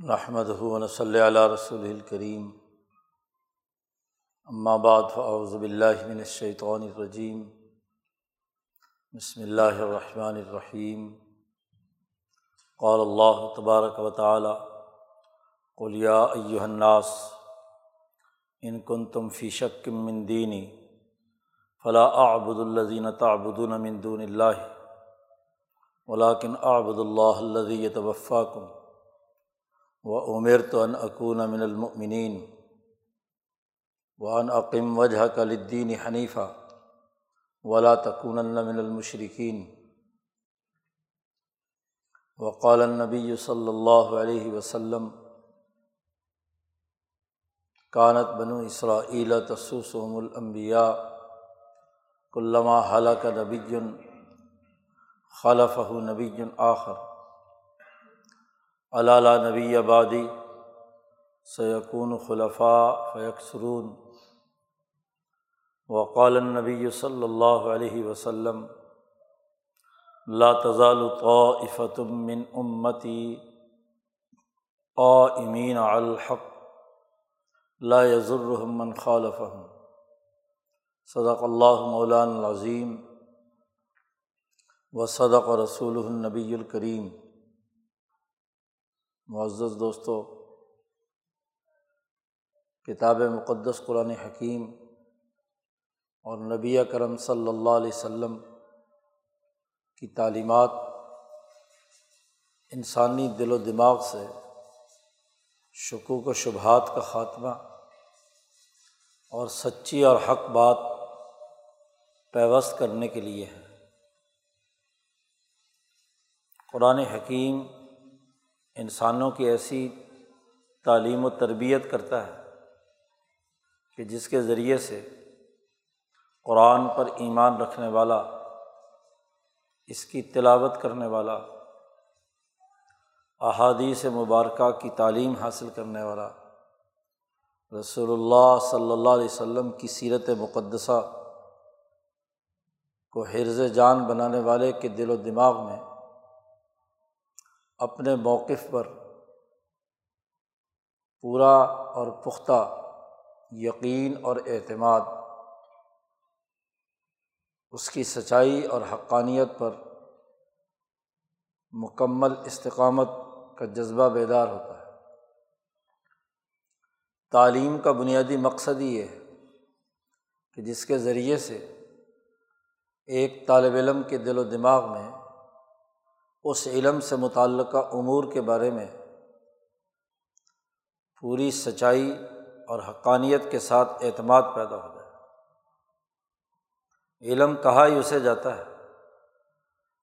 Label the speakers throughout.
Speaker 1: نحمد ہُون صلی اللہ رسول الکریم بعد فاعوذ باللہ من الشیطان الرجیم بسم اللہ الرحمن الرحیم قال اللہ تبارک و تعالی قل یا ایہا الناس ان کنتم فی شک من دینی فلا اعبد الذین تعبدون من دون اللہ ولاکن اعبد اللہ الذی یتوفاکم و عمر تو ان اکون من المؤمنین و ان عقیم وجہ کلدین حنیفہ ولا تکون من المشرقین وقال النبی صلی اللہ علیہ وسلم کانت بنو اسرائیل تسوسم الانبیاء کلما حلق نبی خلف نبی آخر. علالہ نبی آبادی سیقون خلفاء فیکسرون. وقال النبی صلی اللہ علیہ وسلم، لا تزال طائفة من امتی قائمین على الحق، لا يضرهم من خالفهم صدق اللہ مولان العظیم و صدق رسول النبی الکریم. معزز دوستوں کتاب مقدس قرآن حکیم اور نبی کرم صلی اللہ علیہ و سلم کی تعلیمات انسانی دل و دماغ سے شکوک و شبہات کا خاتمہ اور سچی اور حق بات پیوست کرنے کے لیے ہے۔ قرآن حکیم انسانوں کی ایسی تعلیم و تربیت کرتا ہے کہ جس کے ذریعے سے قرآن پر ایمان رکھنے والا، اس کی تلاوت کرنے والا، احادیث مبارکہ کی تعلیم حاصل کرنے والا، رسول اللہ صلی اللہ علیہ وسلم کی سیرت مقدسہ کو حرز جان بنانے والے کے دل و دماغ میں اپنے موقف پر پورا اور پختہ یقین اور اعتماد، اس کی سچائی اور حقانیت پر مکمل استقامت کا جذبہ بیدار ہوتا ہے۔ تعلیم کا بنیادی مقصد یہ ہے کہ جس کے ذریعے سے ایک طالب علم کے دل و دماغ میں اس علم سے متعلقہ امور کے بارے میں پوری سچائی اور حقانیت کے ساتھ اعتماد پیدا ہو جائے۔ علم کہا ہی اسے جاتا ہے؟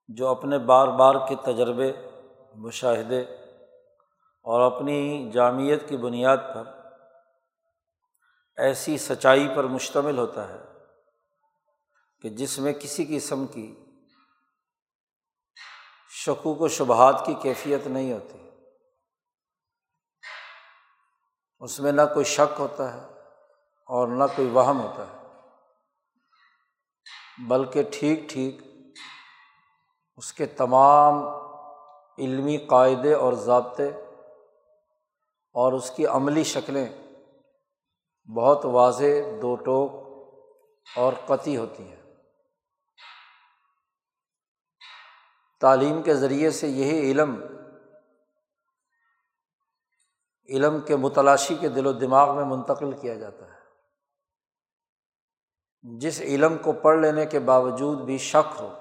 Speaker 1: جو اپنے بار بار کے تجربے، مشاہدے اور اپنی جامعت کی بنیاد پر ایسی سچائی پر مشتمل ہوتا ہے کہ جس میں کسی قسم کی شکوک و شبہات کی کیفیت نہیں ہوتی۔ اس میں نہ کوئی شک ہوتا ہے اور نہ کوئی وہم ہوتا ہے۔ بلکہ ٹھیک ٹھیک اس کے تمام علمی قاعدے اور ضابطے اور اس کی عملی شکلیں بہت واضح، دو ٹوک اور قطعی ہوتی ہیں۔ تعلیم کے ذریعے سے یہی علم علم کے متلاشی کے دل و دماغ میں منتقل کیا جاتا ہے۔ جس علم کو پڑھ لینے کے باوجود بھی شک ہو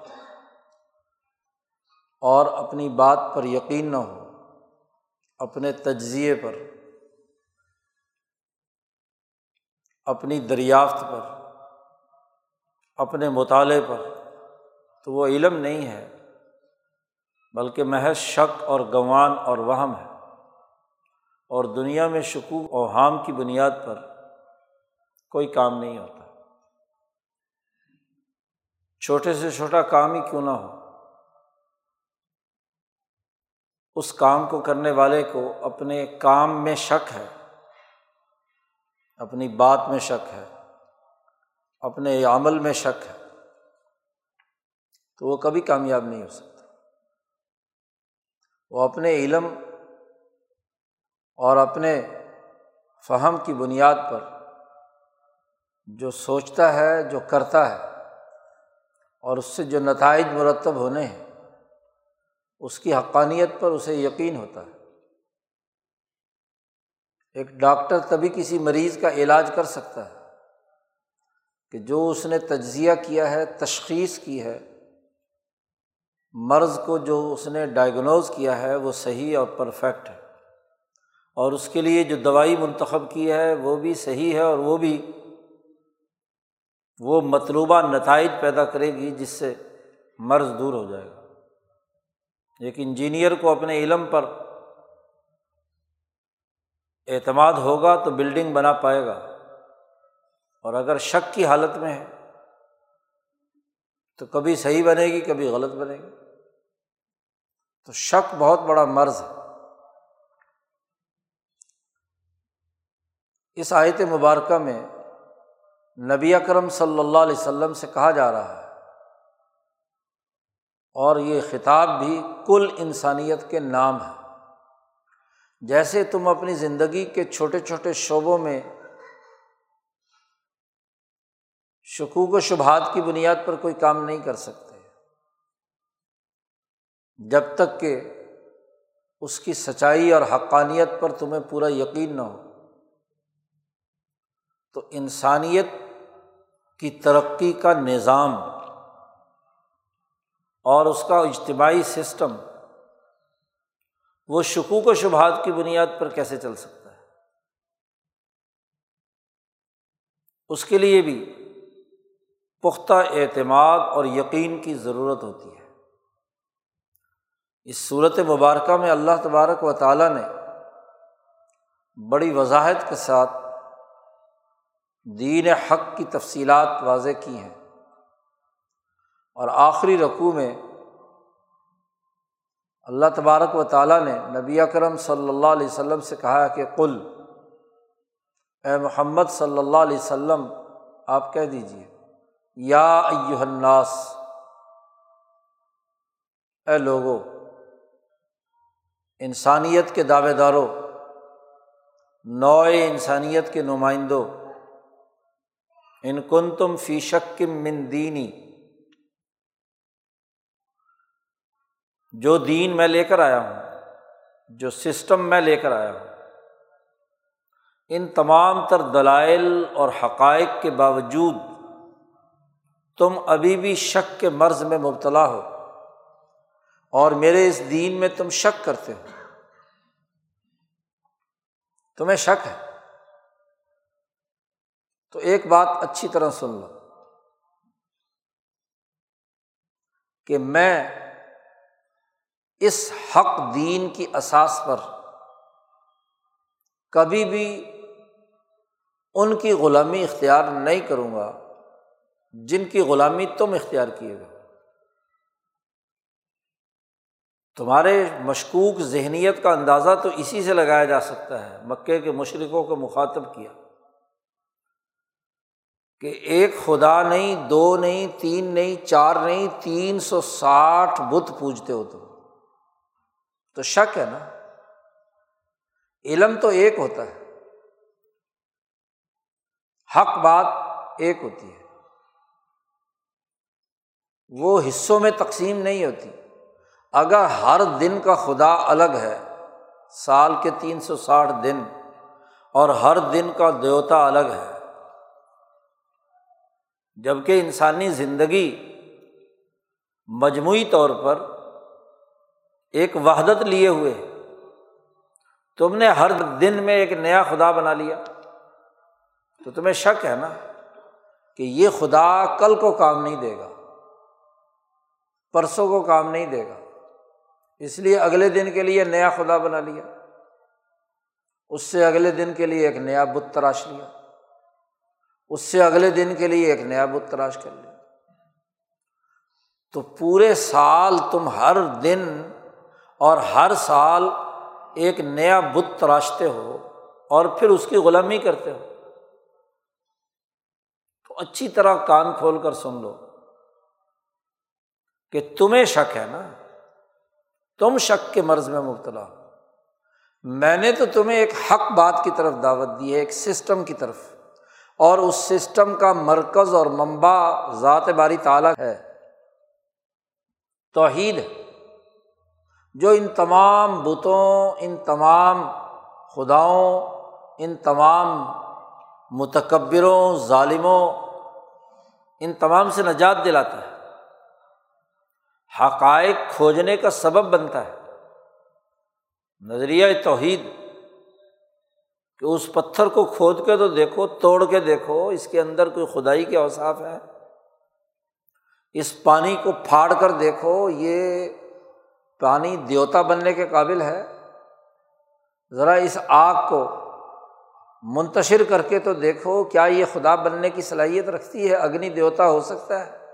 Speaker 1: اور اپنی بات پر یقین نہ ہو، اپنے تجزیے پر، اپنی دریافت پر، اپنے مطالعے پر، تو وہ علم نہیں ہے۔ بلکہ محض شک اور گنوان اور وہم ہے۔ اور دنیا میں شکوک و حام کی بنیاد پر کوئی کام نہیں ہوتا۔ چھوٹے سے چھوٹا کام ہی کیوں نہ ہو۔ اس کام کو کرنے والے کو اپنے کام میں شک ہے۔ اپنی بات میں شک ہے۔ اپنے عمل میں شک ہے۔ تو وہ کبھی کامیاب نہیں ہو سکتا۔ وہ اپنے علم اور اپنے فہم کی بنیاد پر جو سوچتا ہے، جو کرتا ہے اور اس سے جو نتائج مرتب ہونے ہیں، اس کی حقانیت پر اسے یقین ہوتا ہے۔ ایک ڈاکٹر تبھی کسی مریض کا علاج کر سکتا ہے کہ جو اس نے تجزیہ کیا ہے، تشخیص کی ہے مرض کو جو اس نے ڈائگنوز کیا ہے وہ صحیح اور پرفیکٹ ہے۔ اور اس کے لیے جو دوائی منتخب کی ہے وہ بھی صحیح ہے اور وہ بھی وہ مطلوبہ نتائج پیدا کرے گی جس سے مرض دور ہو جائے گا۔ ایک انجینئر کو اپنے علم پر اعتماد ہوگا تو بلڈنگ بنا پائے گا۔ اور اگر شک کی حالت میں ہے تو کبھی صحیح بنے گی، کبھی غلط بنے گی۔ تو شک بہت بڑا مرض ہے۔ اس آیت مبارکہ میں نبی اکرم صلی اللہ علیہ وسلم سے کہا جا رہا ہے، اور یہ خطاب بھی کل انسانیت کے نام ہے۔ جیسے تم اپنی زندگی کے چھوٹے چھوٹے شعبوں میں شکوک و شبہات کی بنیاد پر کوئی کام نہیں کر سکتے۔ جب تک کہ اس کی سچائی اور حقانیت پر تمہیں پورا یقین نہ ہو، تو انسانیت کی ترقی کا نظام اور اس کا اجتماعی سسٹم وہ شکوک و شبہات کی بنیاد پر کیسے چل سکتا ہے؟ اس کے لیے بھی پختہ اعتماد اور یقین کی ضرورت ہوتی ہے۔ اس صورت مبارکہ میں اللہ تبارک و تعالیٰ نے بڑی وضاحت کے ساتھ دین حق کی تفصیلات واضح کی ہیں۔ اور آخری رقوع میں اللہ تبارک و تعالیٰ نے نبی اکرم صلی اللہ علیہ وسلم سے کہا کہ کل اے محمد صلی اللہ علیہ وسلم، آپ کہہ دیجیے یا الناس، اے لوگو، انسانیت کے دعوے داروں نوئے انسانیت کے نمائندوں ان کن تم فی شک من دینی، جو دین میں لے کر آیا ہوں، جو سسٹم میں لے کر آیا ہوں، ان تمام تر دلائل اور حقائق کے باوجود تم ابھی بھی شک کے مرض میں مبتلا ہو اور میرے اس دین میں تم شک کرتے ہو۔ تمہیں شک ہے۔ تو ایک بات اچھی طرح سن لو کہ میں اس حق دین کی اساس پر کبھی بھی ان کی غلامی اختیار نہیں کروں گا۔ جن کی غلامی تم اختیار کیے گا تمہارے مشکوک ذہنیت کا اندازہ تو اسی سے لگایا جا سکتا ہے مکے کے مشرقوں کو مخاطب کیا۔ کہ ایک خدا نہیں، دو نہیں، تین نہیں، چار نہیں، تین سو ساٹھ بت پوجتے ہو تم۔ تو شک ہے نا؟ علم تو ایک ہوتا ہے۔ حق بات ایک ہوتی ہے۔ وہ حصوں میں تقسیم نہیں ہوتی۔ اگر ہر دن کا خدا الگ ہے، سال کے تین سو ساٹھ دن، اور ہر دن کا دیوتا الگ ہے۔ جبکہ انسانی زندگی مجموعی طور پر ایک وحدت لیے ہوئے تم نے ہر دن میں ایک نیا خدا بنا لیا۔ تو تمہیں شک ہے نا کہ یہ خدا کل کو کام نہیں دے گا۔ پرسوں کو کام نہیں دے گا۔ اس لیے اگلے دن کے لیے نیا خدا بنا لیا۔ اس سے اگلے دن کے لیے ایک نیا بت تراش لیا۔ اس سے اگلے دن کے لیے ایک نیا بت تراش کر لیا۔ تو پورے سال تم ہر دن اور ہر سال ایک نیا بت تراشتے ہو اور پھر اس کی غلامی کرتے ہو۔ تو اچھی طرح کان کھول کر سن لو۔ کہ تمہیں شک ہے نا؟ تم شک کے مرض میں مبتلا ہو۔ میں نے تو تمہیں ایک حق بات کی طرف دعوت دی ہے، ایک سسٹم کی طرف۔ اور اس سسٹم کا مرکز اور منبع ذات باری تعالیٰ ہے۔ توحید جو ان تمام بتوں، ان تمام خداؤں، ان تمام متکبروں، ظالموں، ان تمام سے نجات دلاتا ہے۔ حقائق کھوجنے کا سبب بنتا ہے۔ نظریہ توحید، کہ اس پتھر کو کھود کے تو دیکھو، توڑ کے دیکھو، اس کے اندر کوئی خدائی کے اوساف ہے اس پانی کو پھاڑ کر دیکھو، یہ پانی دیوتا بننے کے قابل ہے۔ ذرا اس آگ کو منتشر کر کے تو دیکھو، کیا یہ خدا بننے کی صلاحیت رکھتی ہے؟ اگنی دیوتا ہو سکتا ہے۔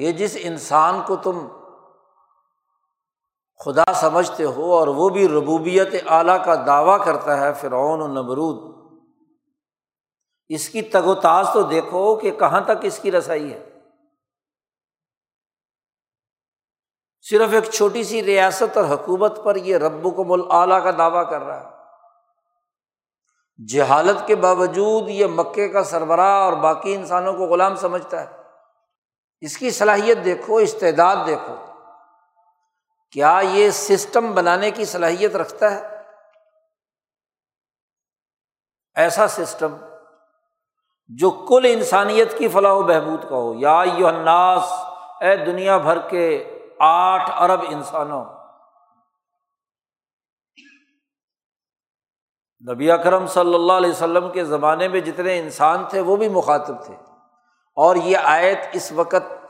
Speaker 1: یہ جس انسان کو تم خدا سمجھتے ہو اور وہ بھی ربوبیت اعلیٰ کا دعویٰ کرتا ہے، فرعون و نبرود اس کی تگ و تاز تو دیکھو کہ کہاں تک اس کی رسائی ہے۔ صرف ایک چھوٹی سی ریاست اور حکومت پر یہ رب کو مل اعلیٰ کا دعویٰ کر رہا ہے۔ جہالت کے باوجود یہ مکے کا سربراہ اور باقی انسانوں کو غلام سمجھتا ہے۔ اس کی صلاحیت دیکھو استعداد دیکھو۔ کیا یہ سسٹم بنانے کی صلاحیت رکھتا ہے؟ ایسا سسٹم جو کل انسانیت کی فلاح و بہبود کا ہو۔ یا یو الناس، اے دنیا بھر کے آٹھ ارب انسانوں۔ نبی اکرم صلی اللہ علیہ وسلم کے زمانے میں جتنے انسان تھے، وہ بھی مخاطب تھے۔ اور یہ آیت اس وقت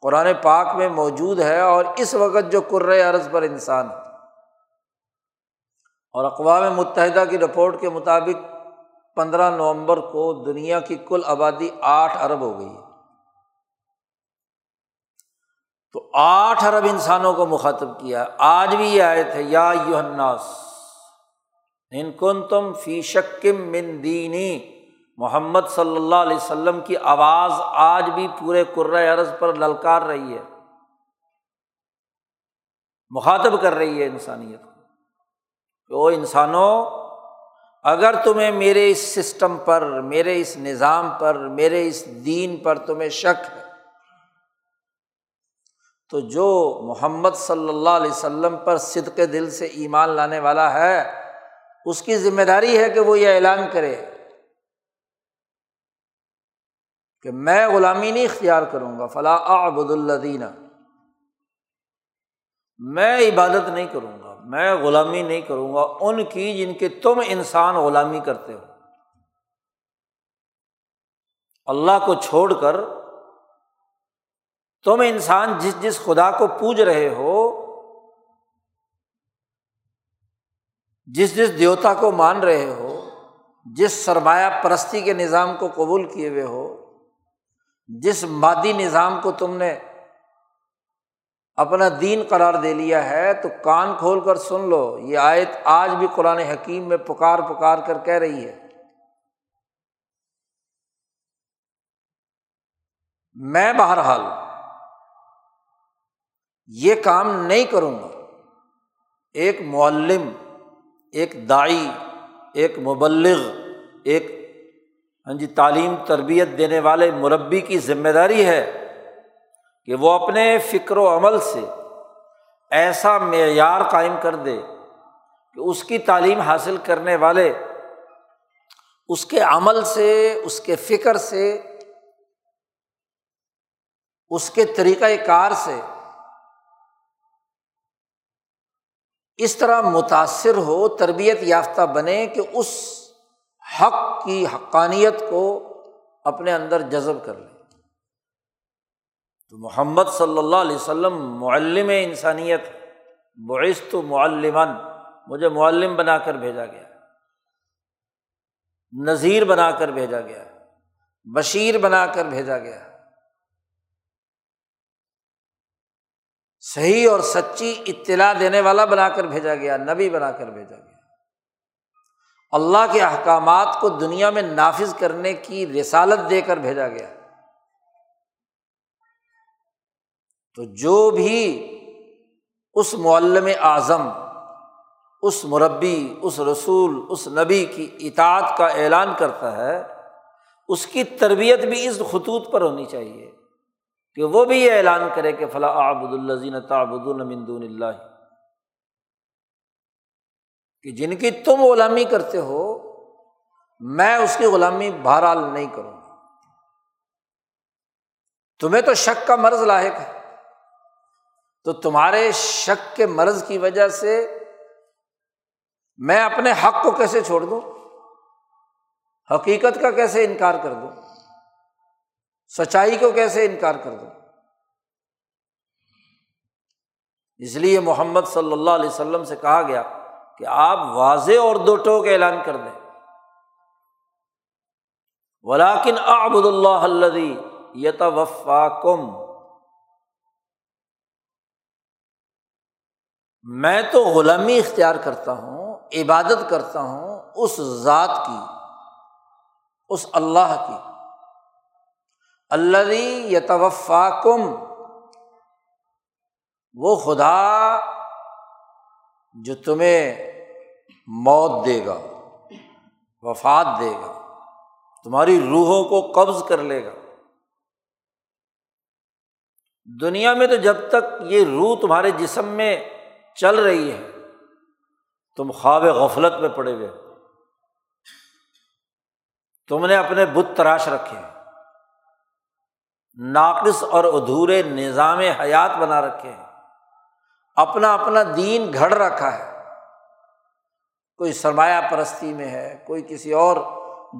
Speaker 1: قرآن پاک میں موجود ہے اور اس وقت جو عرض پر انسان ہے۔ اور اقوام متحدہ کی رپورٹ کے مطابق پندرہ نومبر کو دنیا کی کل آبادی آٹھ ارب ہو گئی ہے۔ تو آٹھ ارب انسانوں کو مخاطب کیا۔ آج بھی یہ آئے تھے یا یو ان کن تم فی شکم من دینی۔ محمد صلی اللہ علیہ وسلم کی آواز آج بھی پورے عرض پر للکار رہی ہے۔ مخاطب کر رہی ہے انسانیت کو انسانوں، اگر تمہیں میرے اس سسٹم پر، میرے اس نظام پر، میرے اس دین پر تمہیں شک ہے، تو جو محمد صلی اللہ علیہ وسلم پر صدق دل سے ایمان لانے والا ہے، اس کی ذمہ داری ہے کہ وہ یہ اعلان کرے۔ کہ میں غلامی نہیں اختیار کروں گا فلاں آبد الدینہ میں عبادت نہیں کروں گا، میں غلامی نہیں کروں گا، ان کی جن کے تم انسان غلامی کرتے ہو۔ اللہ کو چھوڑ کر تم انسان جس جس خدا کو پوج رہے ہو، جس جس دیوتا کو مان رہے ہو، جس سرمایہ پرستی کے نظام کو قبول کیے ہوئے ہو جس مادی نظام کو تم نے اپنا دین قرار دے لیا ہے، تو کان کھول کر سن لو، یہ آیت آج بھی قرآن حکیم میں پکار پکار کر کہہ رہی ہے۔ میں بہرحال یہ کام نہیں کروں گا۔ ایک معلم، ایک دائی ایک مبلغ، ایک ہاں جی تعلیم تربیت دینے والے مربی کی ذمہ داری ہے کہ وہ اپنے فکر و عمل سے ایسا معیار قائم کر دے کہ اس کی تعلیم حاصل کرنے والے اس کے عمل سے، اس کے فکر سے، اس کے طریقۂ کار سے اس طرح متاثر ہو، تربیت یافتہ بنے کہ اس حق کی حقانیت کو اپنے اندر جذب کر لے۔ تو محمد صلی اللہ علیہ وسلم معلم انسانیت بعث تو معلمن مجھے معلم بنا کر بھیجا گیا۔ نذیر بنا کر بھیجا گیا۔ بشیر بنا کر بھیجا گیا۔ صحیح اور سچی اطلاع دینے والا بنا کر بھیجا گیا، نبی بنا کر بھیجا گیا۔ اللہ کے احکامات کو دنیا میں نافذ کرنے کی رسالت دے کر بھیجا گیا۔ تو جو بھی اس معلم اعظم، اس مربی، اس رسول، اس نبی کی اطاعت کا اعلان کرتا ہے، اس کی تربیت بھی اس خطوط پر ہونی چاہیے کہ وہ بھی یہ اعلان کرے کہ فلاں آبد الزین تعبد المندون اللہ۔ کہ جن کی تم غلامی کرتے ہو، میں اس کی غلامی بہرحال نہیں کروں تمہیں تو شک کا مرض لاحق ہے۔ تو تمہارے شک کے مرض کی وجہ سے میں اپنے حق کو کیسے چھوڑ دوں؟ حقیقت کا کیسے انکار کر دوں؟ سچائی کو کیسے انکار کر دوں؟ اس لیے محمد صلی اللہ علیہ وسلم سے کہا گیا کہ آپ واضح اور دو ٹوک اعلان کر دیں۔ ولاکن آبد اللہ یت وفا کم میں تو غلامی اختیار کرتا ہوں، عبادت کرتا ہوں اس ذات کی، اس اللہ کی۔ اللہ یتوفا کم وہ خدا جو تمہیں موت دے گا، وفات دے گا، تمہاری روحوں کو قبض کر لے گا۔ دنیا میں تو جب تک یہ روح تمہارے جسم میں چل رہی ہے، تم خواب غفلت میں پڑے ہوئے۔ تم نے اپنے بت تراش رکھے۔ ہیں ناقص اور ادھورے نظام حیات بنا رکھے۔ ہیں اپنا اپنا دین گھڑ رکھا ہے۔ کوئی سرمایہ پرستی میں ہے، کوئی کسی اور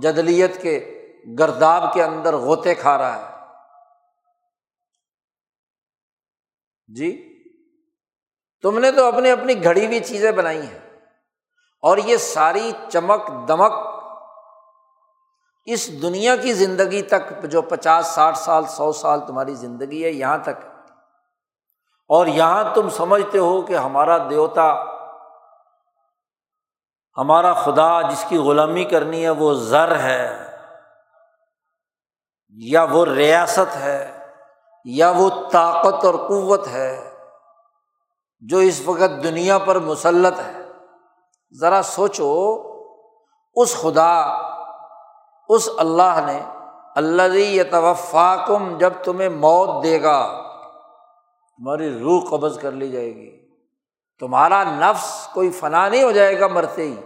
Speaker 1: جدلیت کے گرداب کے اندر غوطے کھا رہا ہے۔ جی تم نے تو اپنی اپنی گھڑی ہوئی چیزیں بنائی ہیں۔ اور یہ ساری چمک دمک اس دنیا کی زندگی تک، جو پچاس، ساٹھ سال، سو سال تمہاری زندگی ہے، یہاں تک اور یہاں تم سمجھتے ہو کہ ہمارا دیوتا، ہمارا خدا جس کی غلامی کرنی ہے، وہ زر ہے، یا وہ ریاست ہے، یا وہ طاقت اور قوت ہے، جو اس وقت دنیا پر مسلط ہے۔ ذرا سوچو، اس خدا، اس اللہ نے اللہ توفاکم جب تمہیں موت دے گا۔ تمہاری روح قبض کر لی جائے گی۔ تمہارا نفس کوئی فنا نہیں ہو جائے گا مرتے ہی۔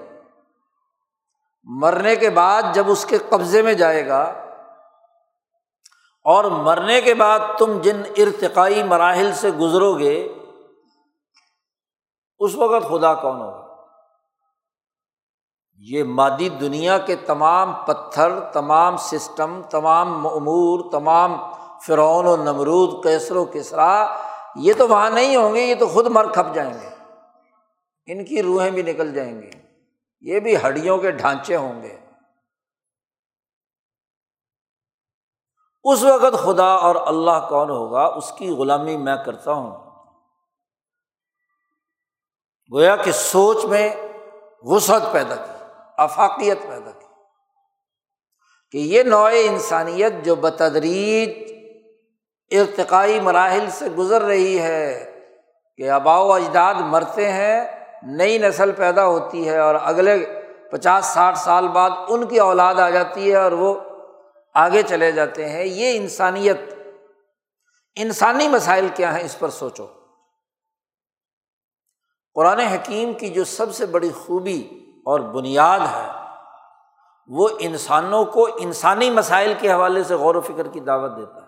Speaker 1: مرنے کے بعد جب اس کے قبضے میں جائے گا اور مرنے کے بعد تم جن ارتقائی مراحل سے گزرو گے، اس وقت خدا کون ہوگا؟ یہ مادی دنیا کے تمام پتھر، تمام سسٹم، تمام امور تمام فرعون و نمرود کیسر و کسرا یہ تو وہاں نہیں ہوں گے، یہ تو خود مر کھپ جائیں گے۔ ان کی روحیں بھی نکل جائیں گی۔ یہ بھی ہڈیوں کے ڈھانچے ہوں گے۔ اس وقت خدا اور اللہ کون ہوگا؟ اس کی غلامی میں کرتا ہوں۔ گویا کہ سوچ میں وسعت پیدا کی، افاقیت پیدا کی کہ یہ نوع انسانیت جو بتدریج ارتقائی مراحل سے گزر رہی ہے کہ آبا و اجداد مرتے ہیں، نئی نسل پیدا ہوتی ہے اور اگلے پچاس، ساٹھ سال بعد ان کی اولاد آ جاتی ہے اور وہ آگے چلے جاتے ہیں۔ یہ انسانیت، انسانی مسائل کیا ہیں اس پر سوچو۔ قرآن حکیم کی جو سب سے بڑی خوبی اور بنیاد ہے، وہ انسانوں کو انسانی مسائل کے حوالے سے غور و فکر کی دعوت دیتا ہے۔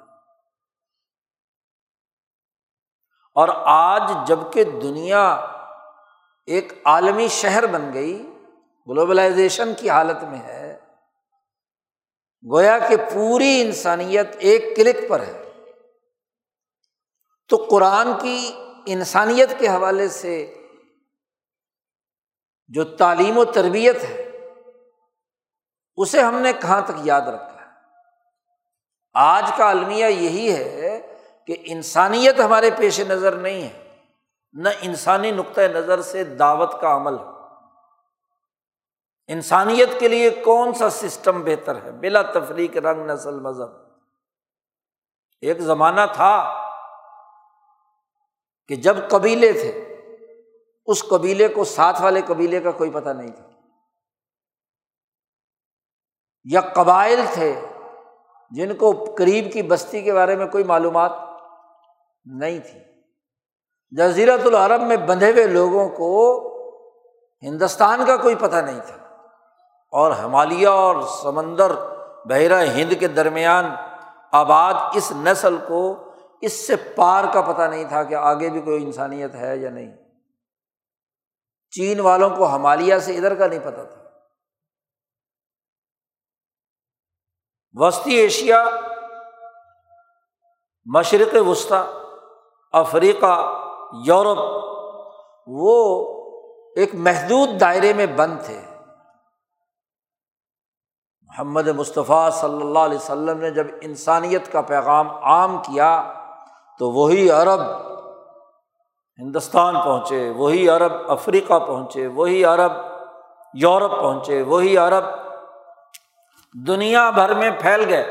Speaker 1: اور آج جبکہ دنیا ایک عالمی شہر بن گئی، گلوبلائزیشن کی حالت میں ہے، گویا کہ پوری انسانیت ایک کلک پر ہے، تو قرآن کی انسانیت کے حوالے سے جو تعلیم و تربیت ہے، اسے ہم نے کہاں تک یاد رکھا ہے؟ آج کا المیہ یہی ہے کہ انسانیت ہمارے پیش نظر نہیں ہے، نہ انسانی نقطۂ نظر سے دعوت کا عمل ہے۔ انسانیت کے لیے کون سا سسٹم بہتر ہے؟ بلا تفریق رنگ، نسل، مذہب۔ ایک زمانہ تھا کہ جب قبیلے تھے، اس قبیلے کو ساتھ والے قبیلے کا کوئی پتہ نہیں تھا۔ یا قبائل تھے جن کو قریب کی بستی کے بارے میں کوئی معلومات نہیں تھی۔ جزیرت العرب میں بندھے ہوئے لوگوں کو ہندوستان کا کوئی پتہ نہیں تھا۔ اور ہمالیہ اور سمندر بحیرہ ہند کے درمیان آباد اس نسل کو اس سے پار کا پتہ نہیں تھا کہ آگے بھی کوئی انسانیت ہے یا نہیں۔ چین والوں کو ہمالیہ سے ادھر کا نہیں پتہ تھا۔ وسطی ایشیا، مشرق وسطی افریقہ، یورپ، وہ ایک محدود دائرے میں بند تھے۔ محمد مصطفیٰ صلی اللہ علیہ وسلم نے جب انسانیت کا پیغام عام کیا تو وہی عرب ہندوستان پہنچے، وہی عرب افریقہ پہنچے، وہی عرب یورپ پہنچے، وہی عرب دنیا بھر میں پھیل گئے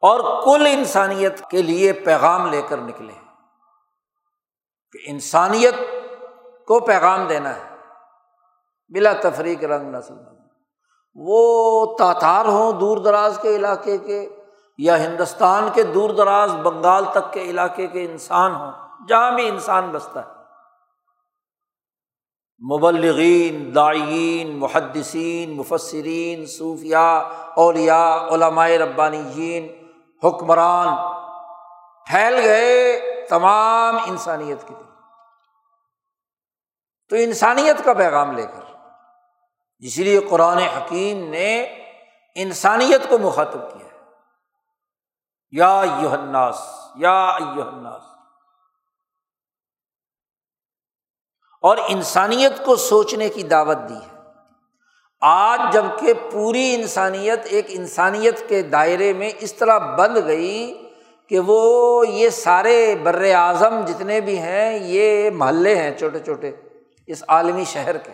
Speaker 1: اور کل انسانیت کے لیے پیغام لے کر نکلے۔ کہ انسانیت کو پیغام دینا ہے، بلا تفریق رنگ نسل وہ تاتار ہوں دور دراز کے علاقے کے یا ہندوستان کے دور دراز بنگال تک کے علاقے کے انسان ہوں، جہاں بھی انسان بستا ہے۔ مبلغین دائین محدثین، مفسرین صوفیہ اولیا علمائے ربانی جین حکمران، پھیل گئے تمام انسانیت کی تو انسانیت کا پیغام لے کر۔ اسی لیے قرآن حکیم نے انسانیت کو مخاطب کیا یا یوہناس یا یوہناس اور انسانیت کو سوچنے کی دعوت دی ہے۔ آج جبکہ پوری انسانیت ایک انسانیت کے دائرے میں اس طرح بند گئی کہ وہ یہ سارے بر اعظم جتنے بھی ہیں، یہ محلے ہیں، چھوٹے چھوٹے۔ اس عالمی شہر کے۔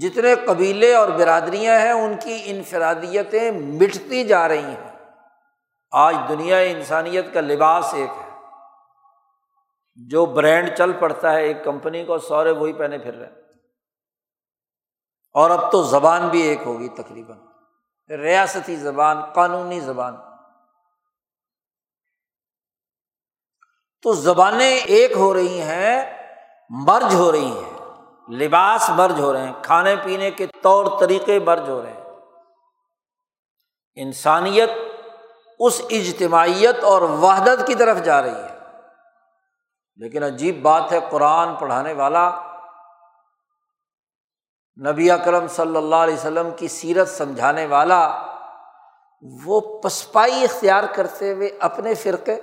Speaker 1: جتنے قبیلے اور برادریاں ہیں، ان کی انفرادیتیں مٹتی جا رہی ہیں۔ آج دنیا انسانیت کا لباس ایک ہے۔ جو برانڈ چل پڑتا ہے، ایک کمپنی کو سورے وہی پہنے پھر رہے اور اب تو زبان بھی ایک ہوگی تقریباً۔ ریاستی زبان، قانونی زبان۔ تو زبانیں ایک ہو رہی ہیں مرج ہو رہی ہیں، لباس مرج ہو رہے ہیں، کھانے پینے کے طور طریقے مرج ہو رہے ہیں۔ انسانیت اس اجتماعیت اور وحدت کی طرف جا رہی ہے۔ لیکن عجیب بات ہے، قرآن پڑھانے والا نبی اکرم صلی اللہ علیہ وسلم کی سیرت سمجھانے والا وہ پسپائی اختیار کرتے ہوئے اپنے فرقے،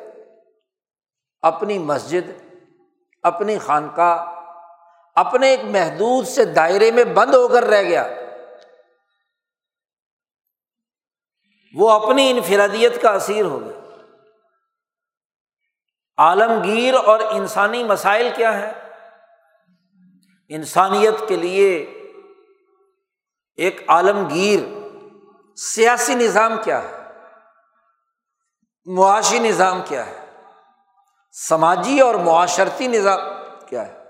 Speaker 1: اپنی مسجد اپنی خانقاہ، اپنے ایک محدود سے دائرے میں بند ہو کر رہ گیا۔ وہ اپنی انفرادیت کا اثیر ہو گیا۔ عالمگیر اور انسانی مسائل کیا ہے انسانیت کے لیے ایک عالمگیر سیاسی نظام کیا ہے؟ معاشی نظام کیا ہے؟ سماجی اور معاشرتی نظام کیا ہے؟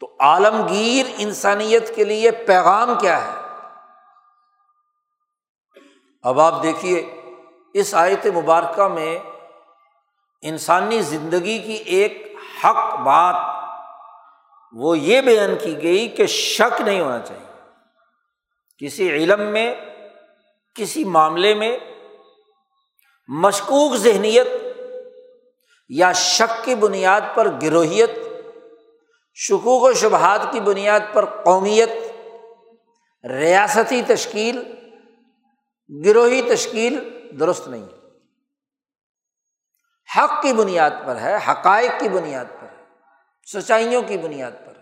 Speaker 1: تو عالمگیر انسانیت کے لیے پیغام کیا ہے؟ اب آپ دیکھیے، اس آیت مبارکہ میں انسانی زندگی کی ایک حق بات وہ یہ بیان کی گئی کہ شک نہیں ہونا چاہیے۔ کسی علم میں، کسی معاملے میں مشکوک ذہنیت یا شک کی بنیاد پر گروہیت، شکوک و شبہات کی بنیاد پر قومیت، ریاستی تشکیل، گروہی تشکیل درست نہیں۔ حق کی بنیاد پر ہے، حقائق کی بنیاد پر ہے، سچائیوں کی بنیاد پر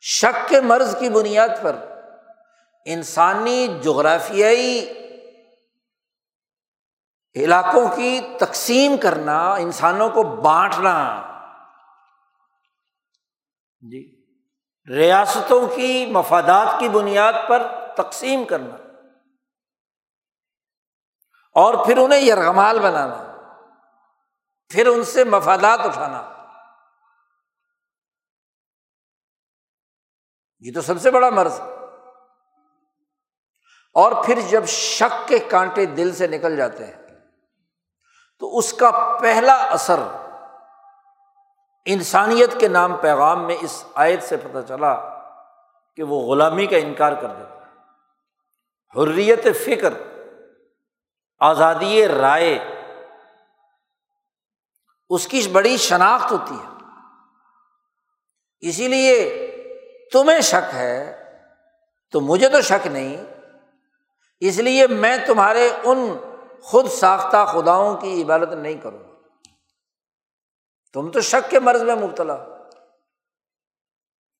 Speaker 1: شک کے مرض کی بنیاد پر، انسانی جغرافیائی علاقوں کی تقسیم کرنا، انسانوں کو بانٹنا۔ جی۔ ریاستوں کی مفادات کی بنیاد پر تقسیم کرنا۔ اور پھر انہیں یرغمال بنانا۔ پھر ان سے مفادات اٹھانا۔ یہ تو سب سے بڑا مرض۔ اور پھر جب شک کے کانٹے دل سے نکل جاتے ہیں۔ تو اس کا پہلا اثر انسانیت کے نام پیغام میں اس آیت سے پتہ چلا کہ وہ غلامی کا انکار کر دیتا ہے۔ حریت فکر، آزادی رائے، اس کی بڑی شناخت ہوتی ہے۔ اسی لیے تمہیں شک ہے، تو مجھے تو شک نہیں۔ اس لیے میں تمہارے ان خود ساختہ خداؤں کی عبادت نہیں کروں تم تو شک کے مرض میں مبتلا۔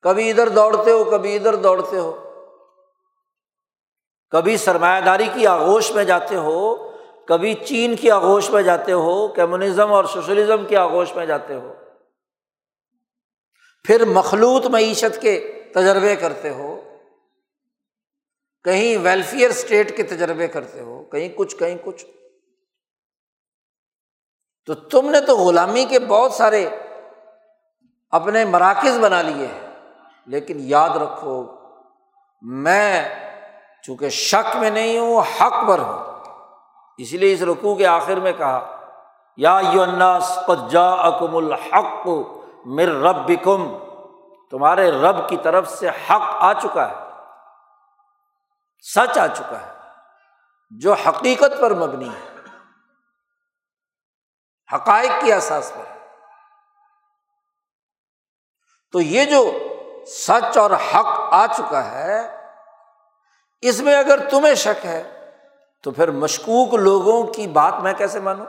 Speaker 1: کبھی ادھر دوڑتے ہو، کبھی ادھر دوڑتے ہو۔ کبھی سرمایہ داری کی آغوش میں جاتے ہو، کبھی چین کی آغوش میں جاتے ہو، کمیونزم اور سوشلزم کی آغوش میں جاتے ہو۔ پھر مخلوط معیشت کے تجربے کرتے ہو۔ کہیں ویلفیئر اسٹیٹ کے تجربے کرتے ہو، کہیں کچھ کہیں کچھ۔ تو تم نے تو غلامی کے بہت سارے اپنے مراکز بنا لیے ہیں، لیکن یاد رکھو، میں چونکہ شک میں نہیں ہوں، حق پر ہوں۔ اس لیے اس رقو کے آخر میں کہا، یا یو پجا اکم الحق مر ربکم۔ تمہارے رب کی طرف سے حق آ چکا ہے۔ سچ آ چکا ہے، جو حقیقت پر مبنی ہے، حقائق کی احساس پر۔ تو یہ جو سچ اور حق آ چکا ہے، اس میں اگر تمہیں شک ہے، تو پھر مشکوک لوگوں کی بات میں کیسے مانوں؟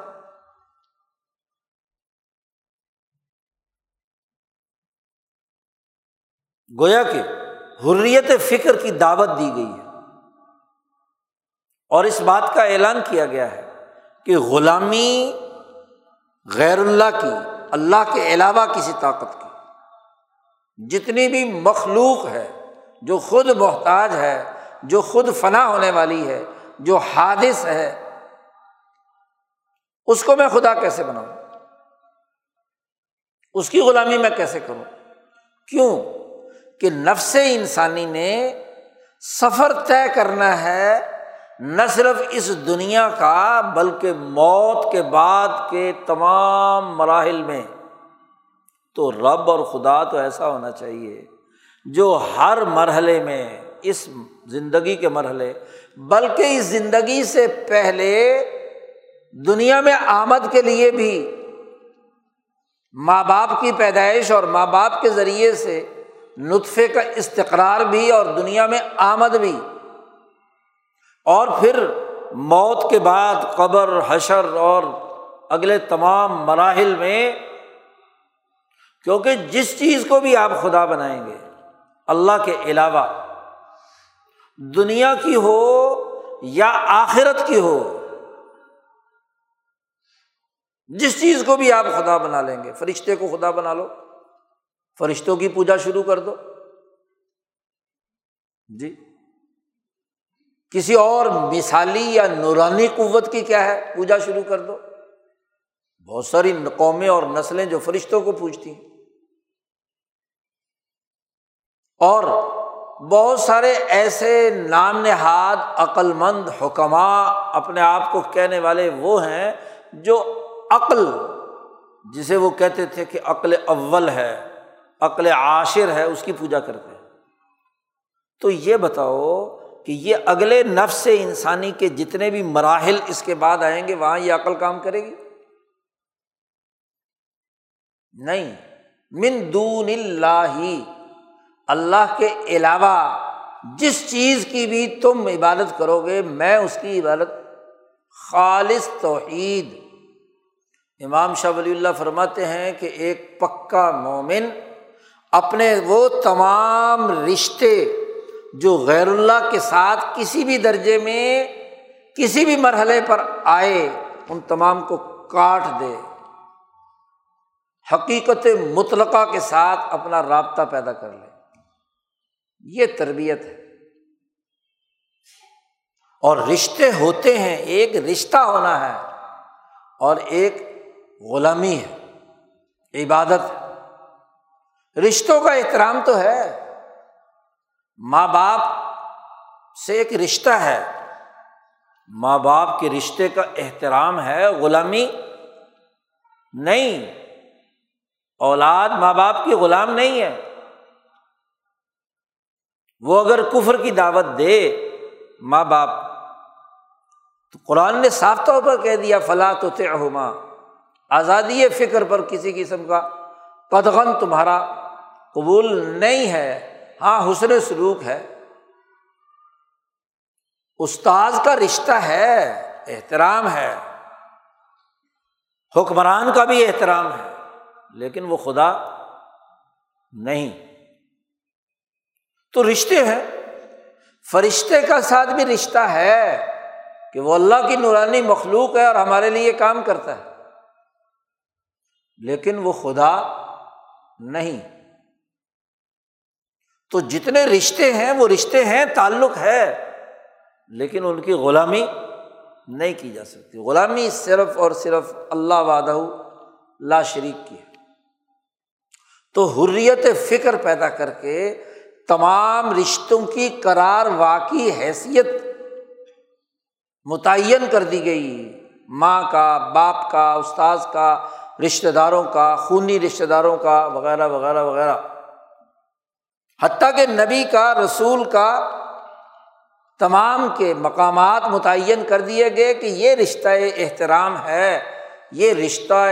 Speaker 1: گویا کہ حریت فکر کی دعوت دی گئی ہے۔ اور اس بات کا اعلان کیا گیا ہے کہ غلامی غیر اللہ کی، اللہ کے علاوہ کسی طاقت کی۔ جتنی بھی مخلوق ہے، جو خود محتاج ہے، جو خود فنا ہونے والی ہے، جو حادث ہے، اس کو میں خدا کیسے بناؤں؟ اس کی غلامی میں کیسے کروں؟ کیوں؟ کہ نفس انسانی نے سفر طے کرنا ہے نہ صرف اس دنیا کا بلکہ موت کے بعد کے تمام مراحل میں تو رب اور خدا تو ایسا ہونا چاہیے جو ہر مرحلے میں اس زندگی کے مرحلے، بلکہ اس زندگی سے پہلے دنیا میں آمد کے لیے بھی ماں باپ کی پیدائش اور ماں باپ کے ذریعے سے نطفے کا استقرار بھی اور دنیا میں آمد بھی اور پھر موت کے بعد قبر، حشر اور اگلے تمام مراحل میں، کیونکہ جس چیز کو بھی آپ خدا بنائیں گے، اللہ کے علاوہ، دنیا کی ہو یا آخرت کی ہو، جس چیز کو بھی آپ خدا بنا لیں گے، فرشتے کو خدا بنا لو، فرشتوں کی پوجا شروع کر دو۔ جی۔ کسی اور مثالی یا نورانی قوت کی کیا ہے؟ پوجا شروع کر دو۔ بہت ساری قومیں اور نسلیں جو فرشتوں کو پوجتی ہیں۔ اور بہت سارے ایسے نام نہاد عقل مند حکمہ اپنے آپ کو کہنے والے وہ ہیں جو عقل، جسے وہ کہتے تھے کہ عقل اول ہے، عقل عاشر ہے، اس کی پوجا کرتے ہیں۔ تو یہ بتاؤ کہ یہ اگلے نفس انسانی کے جتنے بھی مراحل اس کے بعد آئیں گے، وہاں یہ عقل کام کرے گی؟ نہیں۔ من دون اللہ اللہ کے علاوہ جس چیز کی بھی تم عبادت کرو گے، میں اس کی عبادت، خالص توحید۔ امام شاہ ولی اللہ فرماتے ہیں کہ ایک پکا مومن اپنے وہ تمام رشتے جو غیر اللہ کے ساتھ کسی بھی درجے میں کسی بھی مرحلے پر آئے، ان تمام کو کاٹ دے۔ حقیقت مطلقہ کے ساتھ اپنا رابطہ پیدا کر لے۔ یہ تربیت ہے۔ اور رشتے ہوتے ہیں، ایک رشتہ ہونا ہے اور ایک غلامی ہے، عبادت رشتوں کا احترام تو ہے۔ ماں باپ سے ایک رشتہ ہے۔ ماں باپ کے رشتے کا احترام ہے، غلامی نہیں۔ اولاد ماں باپ کی غلام نہیں ہے۔ وہ اگر کفر کی دعوت دے ماں باپ، تو قرآن نے صاف طور پر کہہ دیا فلاں تو تہما آزادی فکر پر کسی قسم کا قدغن تمہارا قبول نہیں ہے۔ ہاں حسن سلوک ہے۔ استاذ کا رشتہ ہے، احترام ہے۔ حکمران کا بھی احترام ہے، لیکن وہ خدا نہیں۔ تو رشتے ہیں۔ فرشتے کا ساتھ بھی رشتہ ہے کہ وہ اللہ کی نورانی مخلوق ہے اور ہمارے لیے کام کرتا ہے، لیکن وہ خدا نہیں۔ تو جتنے رشتے ہیں وہ رشتے ہیں، تعلق ہے۔ لیکن ان کی غلامی نہیں کی جا سکتی۔ غلامی صرف اور صرف اللہ وعدہ لا شریک کی ہے۔ تو حریت فکر پیدا کر کے تمام رشتوں کی کرار واقعی حیثیت متعین کر دی گئی۔ ماں کا، باپ کا، استاذ کا، رشتہ داروں کا، خونی رشتہ داروں کا، وغیرہ وغیرہ وغیرہ۔ حتیٰ کہ نبی کا رسول کا تمام کے مقامات متعین کر دیے گئے کہ یہ رشتہ احترام ہے، یہ رشتہ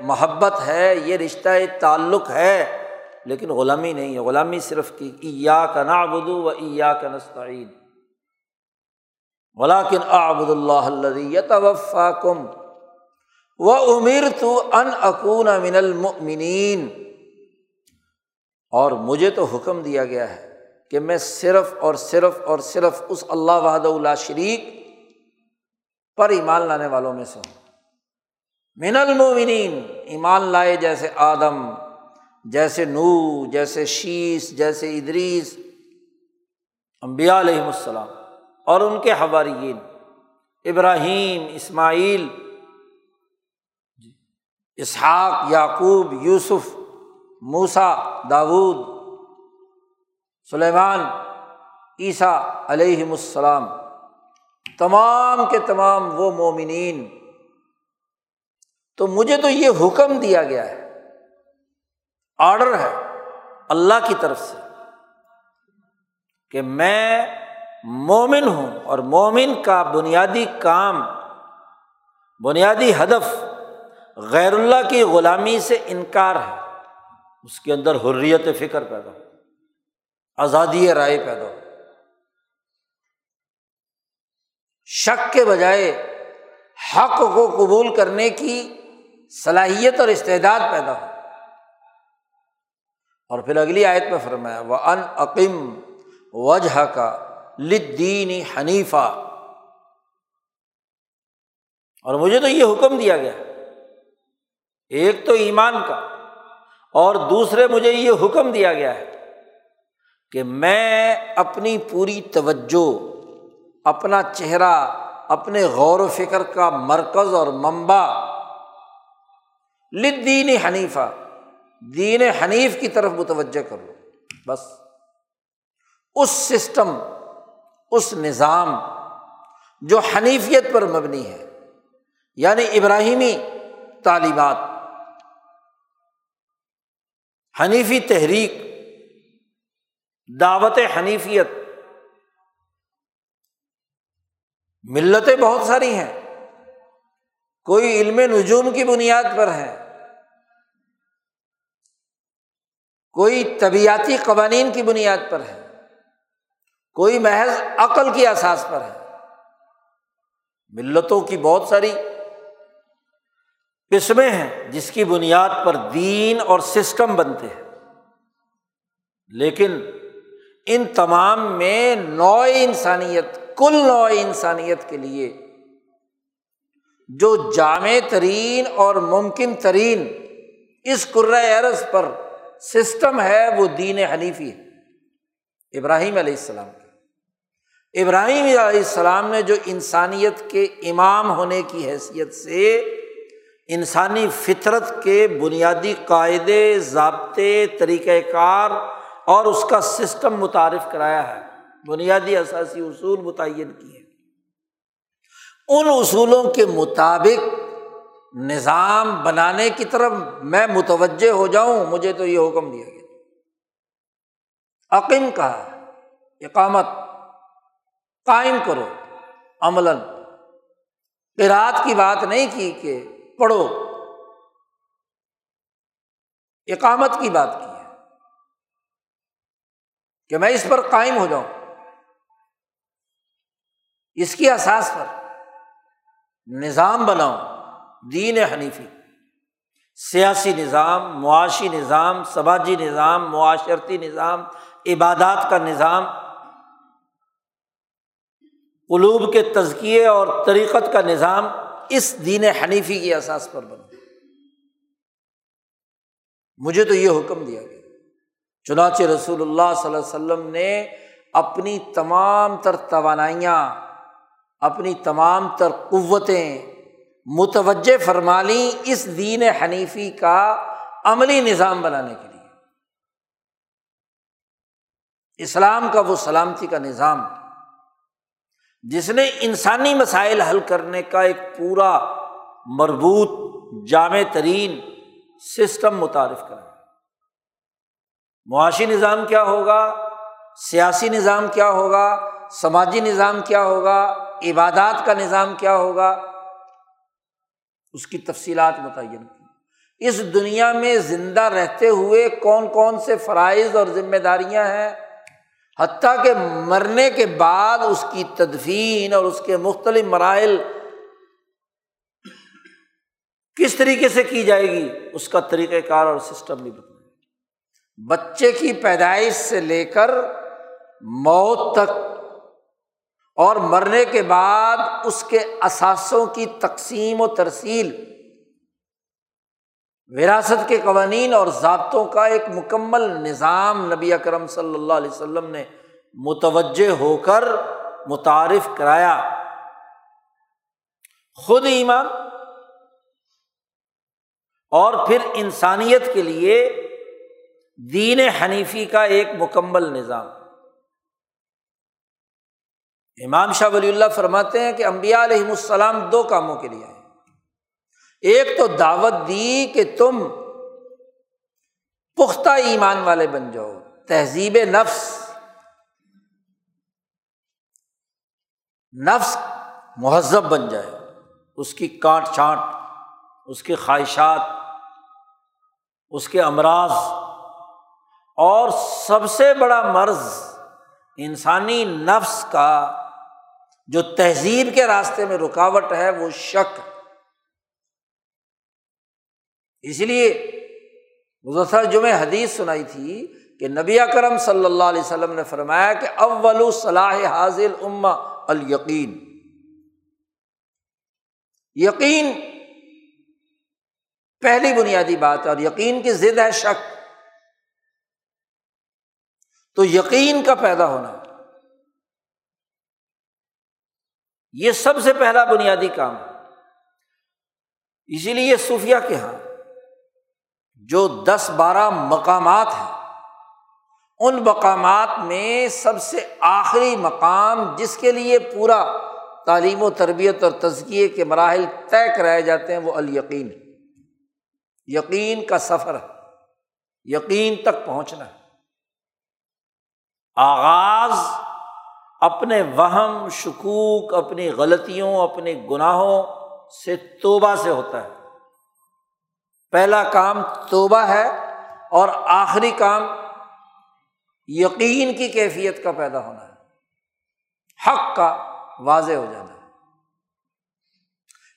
Speaker 1: محبت ہے، یہ رشتہ تعلق ہے۔ لیکن غلامی نہیں ہے، غلامی صرف کی ایا کا نابدو و ایا کا نستعین۔ ولاکن آبد اللہ وفا کم و امیر تو ان اکون من المنین اور مجھے تو حکم دیا گیا ہے کہ میں صرف اور صرف اور صرف اس اللہ وحد اللہ شریک پر ایمان لانے والوں میں سے ہوں۔ من المومنین ایمان لائے جیسے آدم، جیسے نو جیسے شیش جیسے ادریس امبیا علیہم السلام اور ان کے حوارین ابراہیم، اسماعیل جی، اسحاق، یعقوب، یوسف موسا داود سلیمان، عیسیٰ علیہم السلام۔ تمام کے تمام وہ مومنین۔ تو مجھے تو یہ حکم دیا گیا ہے آڈر ہے اللہ کی طرف سے کہ میں مومن ہوں اور مومن کا بنیادی کام، بنیادی ہدف غیر اللہ کی غلامی سے انکار ہے۔ اس کے اندر حریت فکر پیدا ہو، آزادی رائے پیدا ہو۔ شک کے بجائے حق کو قبول کرنے کی صلاحیت اور استعداد پیدا ہو۔ اور پھر اگلی آیت میں فرمایا وہ ان عقیم وجہ کا لدینی حنیفہ اور مجھے تو یہ حکم دیا گیا ایک تو ایمان کا۔ اور دوسرے مجھے یہ حکم دیا گیا ہے کہ میں اپنی پوری توجہ، اپنا چہرہ، اپنے غور و فکر کا مرکز اور منبع لدینی حنیفہ، دین حنیف کی طرف متوجہ کر لو بس۔ اس سسٹم، اس نظام جو حنیفیت پر مبنی ہے یعنی ابراہیمی تعلیمات حنیفی تحریک، دعوت حنیفیت۔ ملتیں بہت ساری ہیں۔ کوئی علم نجوم کی بنیاد پر ہے۔ کوئی طبیعتی قوانین کی بنیاد پر ہے۔ کوئی محض عقل کی احساس پر ہے۔ ملتوں کی بہت ساری قسمیں ہیں جس کی بنیاد پر دین اور سسٹم بنتے ہیں۔ لیکن ان تمام میں نو انسانیت، کل نو انسانیت کے لیے جو جامع ترین اور ممکن ترین اس ارض پر سسٹم ہے، وہ دین حنیفی ہے۔ ابراہیم علیہ السلام کے ابراہیم علیہ السلام نے جو انسانیت کے امام ہونے کی حیثیت سے انسانی فطرت کے بنیادی قاعدے، ضابطے طریقۂ کار اور اس کا سسٹم متعارف کرایا ہے۔ بنیادی اثاثی اصول متعین کیے ان اصولوں کے مطابق نظام بنانے کی طرف میں متوجہ ہو جاؤں، مجھے تو یہ حکم دیا گیا۔ عقیم کہا اقامت، قائم کرو، عملاً۔ رات کی بات نہیں کی کہ پڑھو۔ اقامت کی بات کی ہے کہ میں اس پر قائم ہو جاؤں۔ اس کی احساس پر نظام بناؤں، دین حنیفی۔ سیاسی نظام، معاشی نظام، سماجی نظام، معاشرتی نظام، عبادات کا نظام۔ قلوب کے تزکیے اور طریقت کا نظام۔ اس دین حنیفی کی احساس پر بنا مجھے تو یہ حکم دیا گیا۔ چنانچہ رسول اللہ صلی اللہ علیہ وسلم نے اپنی تمام تر توانائیاں، اپنی تمام تر قوتیں متوجہ فرما لیں اس دین حنیفی کا عملی نظام بنانے کے لیے۔ اسلام کا وہ سلامتی کا نظام۔ جس نے انسانی مسائل حل کرنے کا ایک پورا مربوط جامع ترین سسٹم متعارف کرا معاشی نظام کیا ہوگا؟ سیاسی نظام کیا ہوگا؟ سماجی نظام کیا ہوگا؟ عبادات کا نظام کیا ہوگا؟ اس کی تفصیلات متعین کی۔ اس دنیا میں زندہ رہتے ہوئے کون کون سے فرائض اور ذمہ داریاں ہیں؟ حتیٰ کہ مرنے کے بعد اس کی تدفین اور اس کے مختلف مراحل کس طریقے سے کی جائے گی، اس کا طریقۂ کار اور سسٹم بھی بتائیں بچے کی پیدائش سے لے کر موت تک اور مرنے کے بعد اس کے اثاثوں کی تقسیم و ترسیل وراثت کے قوانین اور ضابطوں کا ایک مکمل نظام نبی اکرم صلی اللہ علیہ وسلم نے متوجہ ہو کر متعارف کرایا۔ خود ایمان اور پھر انسانیت کے لیے دین حنیفی کا ایک مکمل نظام۔ امام شاہ ولی اللہ فرماتے ہیں کہ امبیا علیہم السلام دو کاموں کے لیے آئے۔ ایک تو دعوت دی کہ تم پختہ ایمان والے بن جاؤ، تہذیب نفس۔ نفس مہذب بن جائے، اس کی کاٹ چھانٹ، اس کی خواہشات، اس کے امراض۔ اور سب سے بڑا مرض انسانی نفس کا جو تہذیب کے راستے میں رکاوٹ ہے، وہ شک۔ اس لیے مظفر جمعہ حدیث سنائی تھی کہ نبی کرم صلی اللہ علیہ وسلم نے فرمایا کہ اول صلاح حاضل اما الیقین۔ یقین پہلی بنیادی بات ہے اور یقین کی ضد ہے شک۔ تو یقین کا پیدا ہونا۔ یہ سب سے پہلا بنیادی کام اسی لیے صوفیہ کے یہاں جو دس بارہ مقامات ہیں، ان مقامات میں سب سے آخری مقام جس کے لیے پورا تعلیم و تربیت اور تزکیے کے مراحل طے کرائے جاتے ہیں، وہ الیقین یقین کا سفر ہے، یقین تک پہنچنا ہے۔ آغاز اپنے وہم، شکوک، اپنی غلطیوں، اپنے گناہوں سے توبہ سے ہوتا ہے۔ پہلا کام توبہ ہے اور آخری کام یقین کی کیفیت کا پیدا ہونا ہے۔ حق کا واضح ہو جانا ہے۔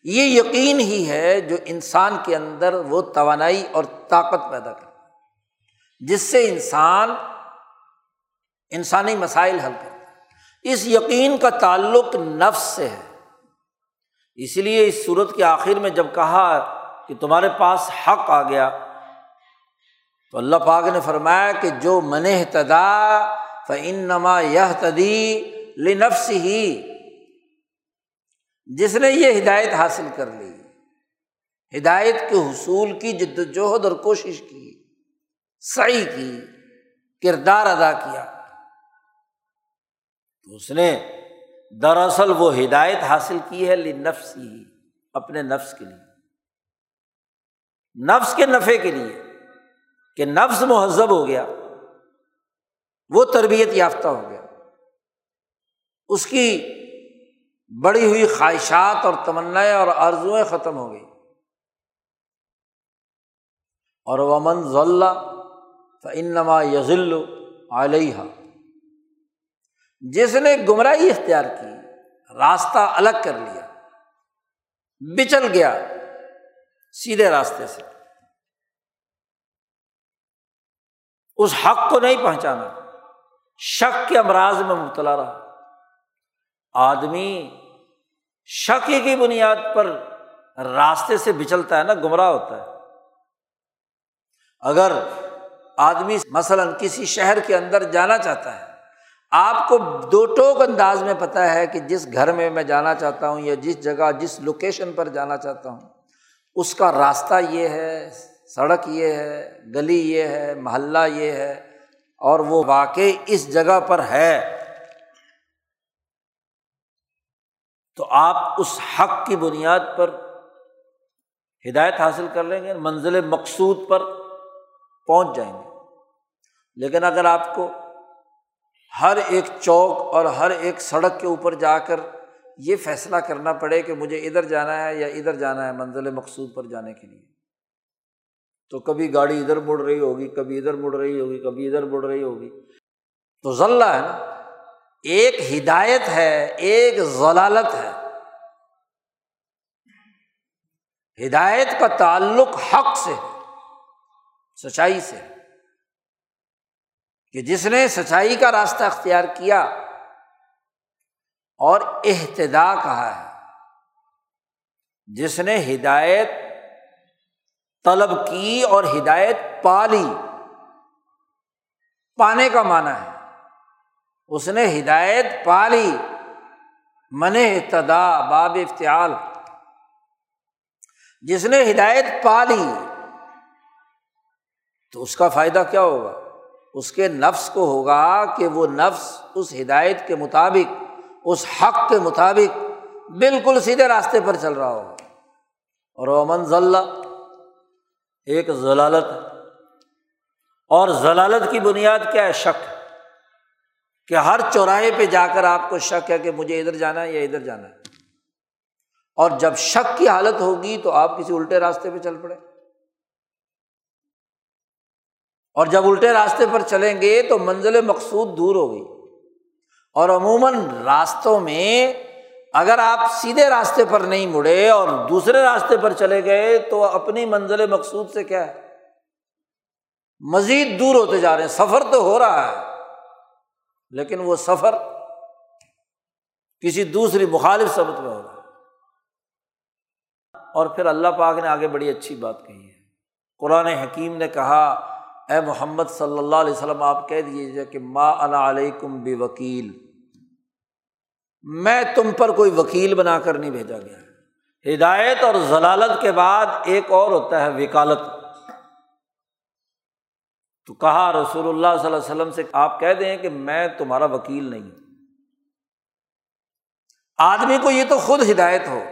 Speaker 1: یہ یقین ہی ہے جو انسان کے اندر وہ توانائی اور طاقت پیدا کرتا جس سے انسان انسانی مسائل حل کرتا اس یقین کا تعلق نفس سے ہے۔ اس لیے اس صورت کے آخر میں جب کہا کہ تمہارے پاس حق آ گیا۔ تو اللہ پاک نے فرمایا کہ جو من تدا فن نما یہ تدی لنفس ہی جس نے یہ ہدایت حاصل کر لی، ہدایت کے حصول کی، جد وجہد اور کوشش کی صحیح کی، کردار ادا کیا۔ تو اس نے دراصل وہ ہدایت حاصل کی ہے نفس ہی اپنے نفس کے لیے۔ نفس کے نفے کے لیے کہ نفس مہذب ہو گیا، وہ تربیت یافتہ ہو گیا۔ اس کی بڑی ہوئی خواہشات اور تمنائیں اور آرزوئیں ختم ہو گئی اور ومن ضلع انما یزل علیہ جس نے گمراہی اختیار کی، راستہ الگ کر لیا، بچل گیا سیدھے راستے سے۔ اس حق کو نہیں پہنچانا۔ شک کے امراض میں مبتلا رہا۔ آدمی شک کی بنیاد پر راستے سے بچلتا ہے نا، گمراہ ہوتا ہے۔ اگر آدمی مثلاً کسی شہر کے اندر جانا چاہتا ہے، آپ کو دو ٹوک انداز میں پتہ ہے کہ جس گھر میں میں جانا چاہتا ہوں یا جس جگہ، جس لوکیشن پر جانا چاہتا ہوں۔ اس کا راستہ یہ ہے، سڑک یہ ہے، گلی یہ ہے، محلہ یہ ہے، اور وہ واقعی اس جگہ پر ہے۔ تو آپ اس حق کی بنیاد پر ہدایت حاصل کر لیں گے، منزل مقصود پر پہنچ جائیں گے۔ لیکن اگر آپ کو ہر ایک چوک اور ہر ایک سڑک کے اوپر جا کر یہ فیصلہ کرنا پڑے کہ مجھے ادھر جانا ہے یا ادھر جانا ہے منزل مقصود پر جانے کے لیے۔ تو کبھی گاڑی ادھر مڑ رہی ہوگی، کبھی ادھر مڑ رہی ہوگی، کبھی ادھر مڑ رہی ہوگی۔ تو ذلہ ہے نا، ایک ہدایت ہے، ایک ضلالت ہے۔ ہدایت کا تعلق حق سے ہے، سچائی سے کہ جس نے سچائی کا راستہ اختیار کیا اور احتدا کہا ہے۔ جس نے ہدایت طلب کی اور ہدایت پالی پانے کا مانا ہے۔ اس نے ہدایت پالی من احتدا باب افتعال۔ جس نے ہدایت پالی تو اس کا فائدہ کیا ہوگا؟ اس کے نفس کو ہوگا کہ وہ نفس اس ہدایت کے مطابق اس حق کے مطابق بالکل سیدھے راستے پر چل رہا ہوگا اور امن ضلع ایک ضلالت اور ضلالت کی بنیاد کیا ہے؟ شک۔ کہ ہر چوراہے پہ جا کر آپ کو شک ہے کہ مجھے ادھر جانا ہے یا ادھر جانا ہے۔ اور جب شک کی حالت ہوگی تو آپ کسی الٹے راستے پہ چل پڑے۔ اور جب الٹے راستے پر چلیں گے تو منزل مقصود دور ہو گئی اور عموماً راستوں میں اگر آپ سیدھے راستے پر نہیں مڑے اور دوسرے راستے پر چلے گئے تو اپنی منزل مقصود سے کیا ہے؟ مزید دور ہوتے جا رہے ہیں۔ سفر تو ہو رہا ہے، لیکن وہ سفر کسی دوسری مخالف سبق میں ہو رہا ہے۔ اور پھر اللہ پاک نے آگے بڑی اچھی بات کہی ہے۔ قرآن حکیم نے کہا، اے محمد صلی اللہ علیہ وسلم، آپ کہہ دیجیے کہ ما انا علیکم بے وکیل میں تم پر کوئی وکیل بنا کر نہیں بھیجا گیا۔ ہدایت اور ضلالت کے بعد ایک اور ہوتا ہے وکالت۔ تو کہا رسول اللہ صلی اللہ علیہ وسلم سے، آپ کہہ دیں کہ میں تمہارا وکیل نہیں۔ ہوں آدمی کو یہ تو خود ہدایت ہو۔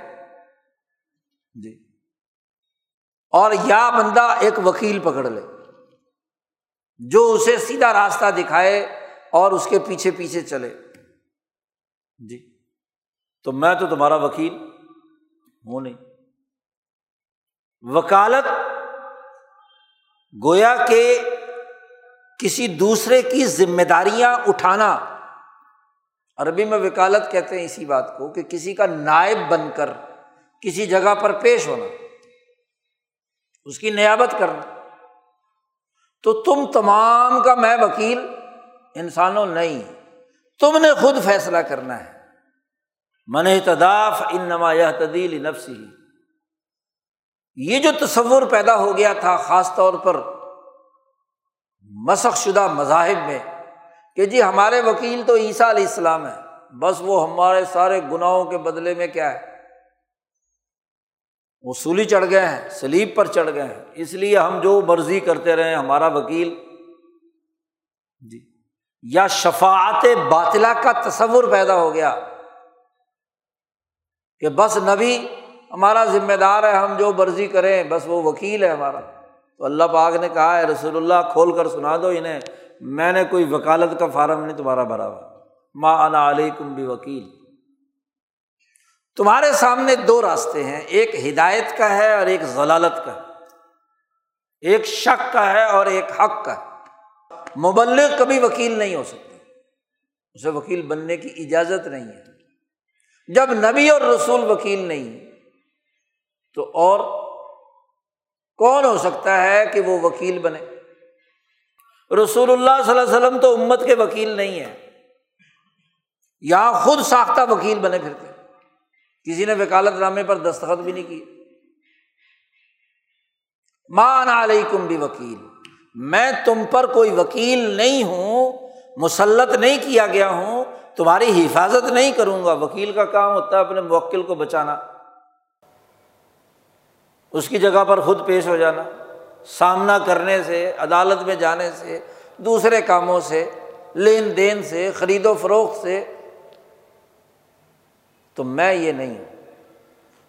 Speaker 1: جی۔ اور یا بندہ ایک وکیل پکڑ لے، جو اسے سیدھا راستہ دکھائے اور اس کے پیچھے پیچھے چلے۔ جی۔ تو میں تو تمہارا وکیل ہوں نہیں۔ وکالت گویا کہ کسی دوسرے کی ذمہ داریاں اٹھانا۔ عربی میں وکالت کہتے ہیں اسی بات کو کہ کسی کا نائب بن کر کسی جگہ پر پیش ہونا۔ اس کی نیابت کرنا۔ تو تم تمام کا میں وکیل انسانوں نہیں۔ تم نے خود فیصلہ کرنا ہے۔ من تداف ان نما یہ تدیل نفسی یہ جو تصور پیدا ہو گیا تھا خاص طور پر مسخ شدہ مذاہب میں کہ جی ہمارے وکیل تو عیسیٰ علیہ السلام ہے بس وہ ہمارے سارے گناہوں کے بدلے میں کیا ہے؟ وہ سولی چڑھ گئے ہیں، سلیب پر چڑھ گئے ہیں۔ اس لیے ہم جو مرضی کرتے رہے ہمارا وکیل یا شفاعت باطلا کا تصور پیدا ہو گیا کہ بس نبی ہمارا ذمہ دار ہے، ہم جو مرضی کریں، بس وہ وکیل ہے ہمارا۔ تو اللہ پاک نے کہا ہے رسول اللہ، کھول کر سنا دو انہیں۔ میں نے کوئی وکالت کا فارم نہیں تمہارا بھرا ہوا۔ ماں انا علیکم بھی وکیل تمہارے سامنے دو راستے ہیں۔ ایک ہدایت کا ہے اور ایک ضلالت کا۔ ہے ایک شک کا ہے اور ایک حق کا۔ ہے مبلغ کبھی وکیل نہیں ہو سکتے۔ اسے وکیل بننے کی اجازت نہیں ہے۔ جب نبی اور رسول وکیل نہیں تو اور کون ہو سکتا ہے کہ وہ وکیل بنے؟ رسول اللہ صلی اللہ علیہ وسلم تو امت کے وکیل نہیں ہے یہاں خود ساختہ وکیل بنے پھرتے۔ کسی نے وکالت نامے پر دستخط بھی نہیں کی مان علیکم بھی وکیل میں تم پر کوئی وکیل نہیں ہوں، مسلط نہیں کیا گیا ہوں، تمہاری حفاظت نہیں کروں گا۔ وکیل کا کام ہوتا ہے اپنے موکل کو بچانا۔ اس کی جگہ پر خود پیش ہو جانا، سامنا کرنے سے، عدالت میں جانے سے، دوسرے کاموں سے، لین دین سے، خرید و فروخت سے۔ تو میں یہ نہیں ہوں۔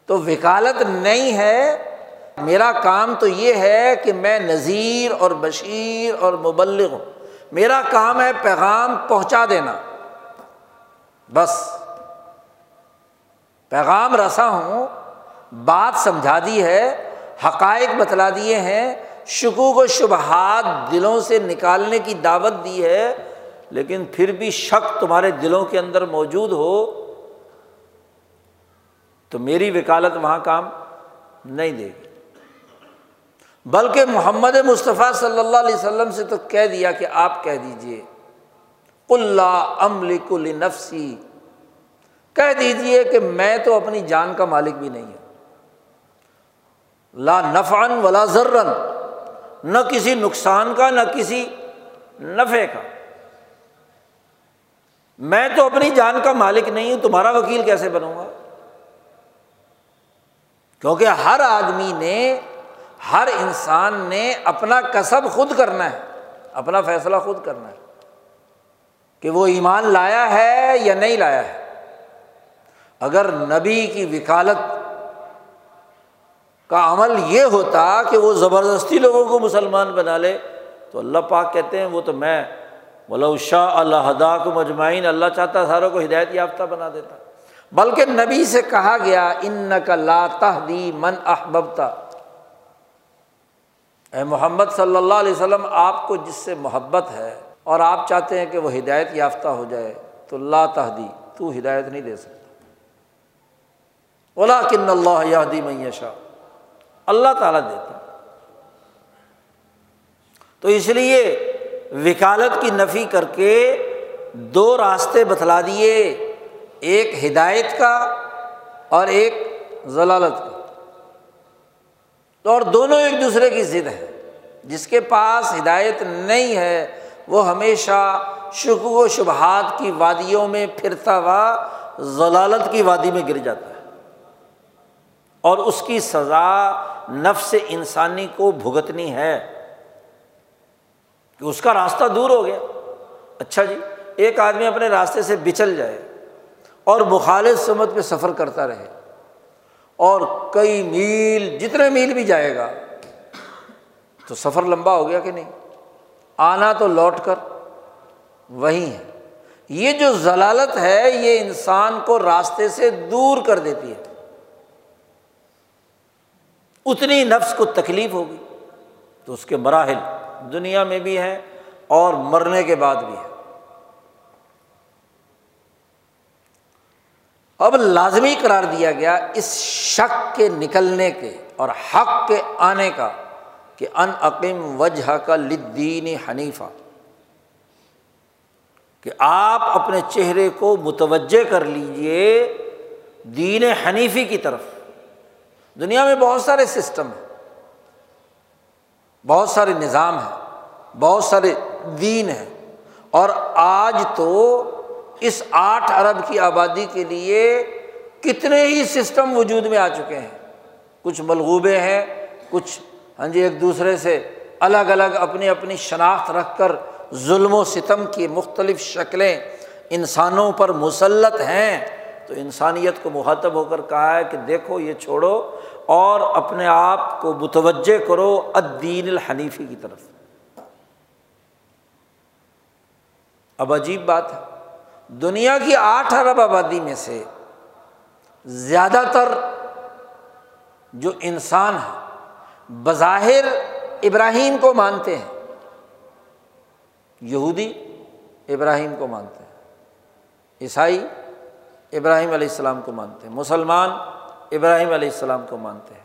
Speaker 1: تو وکالت نہیں ہے میرا کام تو یہ ہے کہ میں نذیر اور بشیر اور مبلغ ہوں۔ میرا کام ہے پیغام پہنچا دینا۔ بس۔ پیغام رسا ہوں، بات سمجھا دی ہے، حقائق بتلا دیے ہیں، شکوک و شبہات دلوں سے نکالنے کی دعوت دی ہے، لیکن پھر بھی شک تمہارے دلوں کے اندر موجود ہو، تو میری وکالت وہاں کام نہیں دے گی۔ بلکہ محمد مصطفیٰ صلی اللہ علیہ وسلم سے تو کہہ دیا کہ آپ کہہ دیجیے اللہ امل کل نفسی کہہ دیجیے کہ میں تو اپنی جان کا مالک بھی نہیں ہوں۔ لا نفعن ولا ذرن نہ کسی نقصان کا، نہ کسی نفے کا۔ میں تو اپنی جان کا مالک نہیں ہوں، تمہارا وکیل کیسے بنوں گا؟ کیونکہ ہر آدمی نے ہر انسان نے اپنا کسب خود کرنا ہے، اپنا فیصلہ خود کرنا ہے کہ وہ ایمان لایا ہے یا نہیں لایا ہے۔ اگر نبی کی وکالت کا عمل یہ ہوتا کہ وہ زبردستی لوگوں کو مسلمان بنا لے، تو اللہ پاک کہتے ہیں وہ تو میں بولو شاہ اللہ ہدا کو مجمعین اللہ چاہتا ساروں کو ہدایت یافتہ بنا دیتا۔ بلکہ نبی سے کہا گیا ان کا لا دی من احبتا اے محمد صلی اللہ علیہ وسلم، آپ کو جس سے محبت ہے اور آپ چاہتے ہیں کہ وہ ہدایت یافتہ ہو جائے، تو اللہ تحدی تو ہدایت نہیں دے سکتا۔ اولا کن اللہ یادی معیشہ اللہ تعالیٰ دیتا تو اس لیے وکالت کی نفی کر کے دو راستے بتلا دیے، ایک ہدایت کا اور ایک ضلالت کا۔ تو اور دونوں ایک دوسرے کی ضد ہے جس کے پاس ہدایت نہیں ہے، وہ ہمیشہ شک و شبہات کی وادیوں میں پھرتا ہوا، ضلالت کی وادی میں گر جاتا ہے۔ اور اس کی سزا نفس انسانی کو بھگتنی ہے۔ کہ اس کا راستہ دور ہو گیا۔ اچھا جی ایک آدمی اپنے راستے سے بچل جائے اور مخالف سمت پہ سفر کرتا رہے۔ اور کئی میل، جتنے میل بھی جائے گا، تو سفر لمبا ہو گیا کہ نہیں؟ آنا تو لوٹ کر وہی ہے۔ یہ جو ضلالت ہے، یہ انسان کو راستے سے دور کر دیتی ہے۔ اتنی نفس کو تکلیف ہوگی تو اس کے مراحل دنیا میں بھی ہیں اور مرنے کے بعد بھی ہے اب لازمی قرار دیا گیا اس شک کے نکلنے کے اور حق کے آنے کا کہ ان عقیم وجہ کا لدین حنیفہ، کہ آپ اپنے چہرے کو متوجہ کر لیجیے دین حنیفی کی طرف۔ دنیا میں بہت سارے سسٹم ہیں، بہت سارے نظام ہیں، بہت سارے دین ہیں، اور آج تو اس آٹھ ارب کی آبادی کے لیے کتنے ہی سسٹم وجود میں آ چکے ہیں۔ کچھ ملغوبے ہیں، کچھ ہاں جی ایک دوسرے سے الگ الگ اپنی اپنی شناخت رکھ کر ظلم و ستم کی مختلف شکلیں انسانوں پر مسلط ہیں۔ تو انسانیت کو مخاطب ہو کر کہا ہے کہ دیکھو، یہ چھوڑو اور اپنے آپ کو متوجہ کرو الدین الحنیفی کی طرف۔ اب عجیب بات ہے۔ دنیا کی آٹھ ارب آبادی میں سے زیادہ تر جو انسان ہے بظاہر ابراہیم کو مانتے ہیں، یہودی ابراہیم کو مانتے ہیں، عیسائی ابراہیم علیہ السلام کو مانتے ہیں، مسلمان ابراہیم علیہ السلام کو مانتے ہیں۔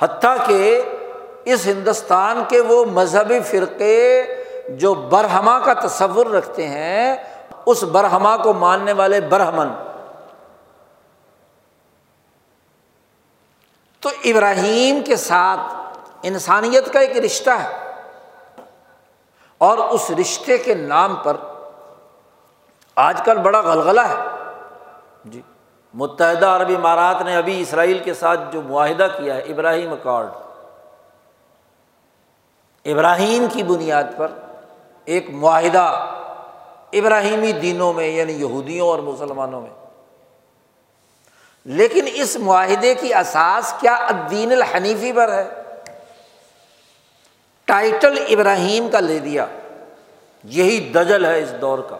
Speaker 1: حتیٰ کہ اس ہندوستان کے وہ مذہبی فرقے جو برہما کا تصور رکھتے ہیں اس برہما کو ماننے والے برہمن۔ تو ابراہیم کے ساتھ انسانیت کا ایک رشتہ ہے۔ اور اس رشتے کے نام پر آج کل بڑا غلغلہ ہے۔ جی متحدہ عربی امارات نے ابھی اسرائیل کے ساتھ جو معاہدہ کیا ہے، ابراہیم اکارڈ ابراہیم کی بنیاد پر ایک معاہدہ ابراہیمی دینوں میں یعنی یہودیوں اور مسلمانوں میں۔ لیکن اس معاہدے کی اساس کیا الدین الحنیفی پر ہے؟ ٹائٹل ابراہیم کا لے دیا یہی دجل ہے اس دور کا۔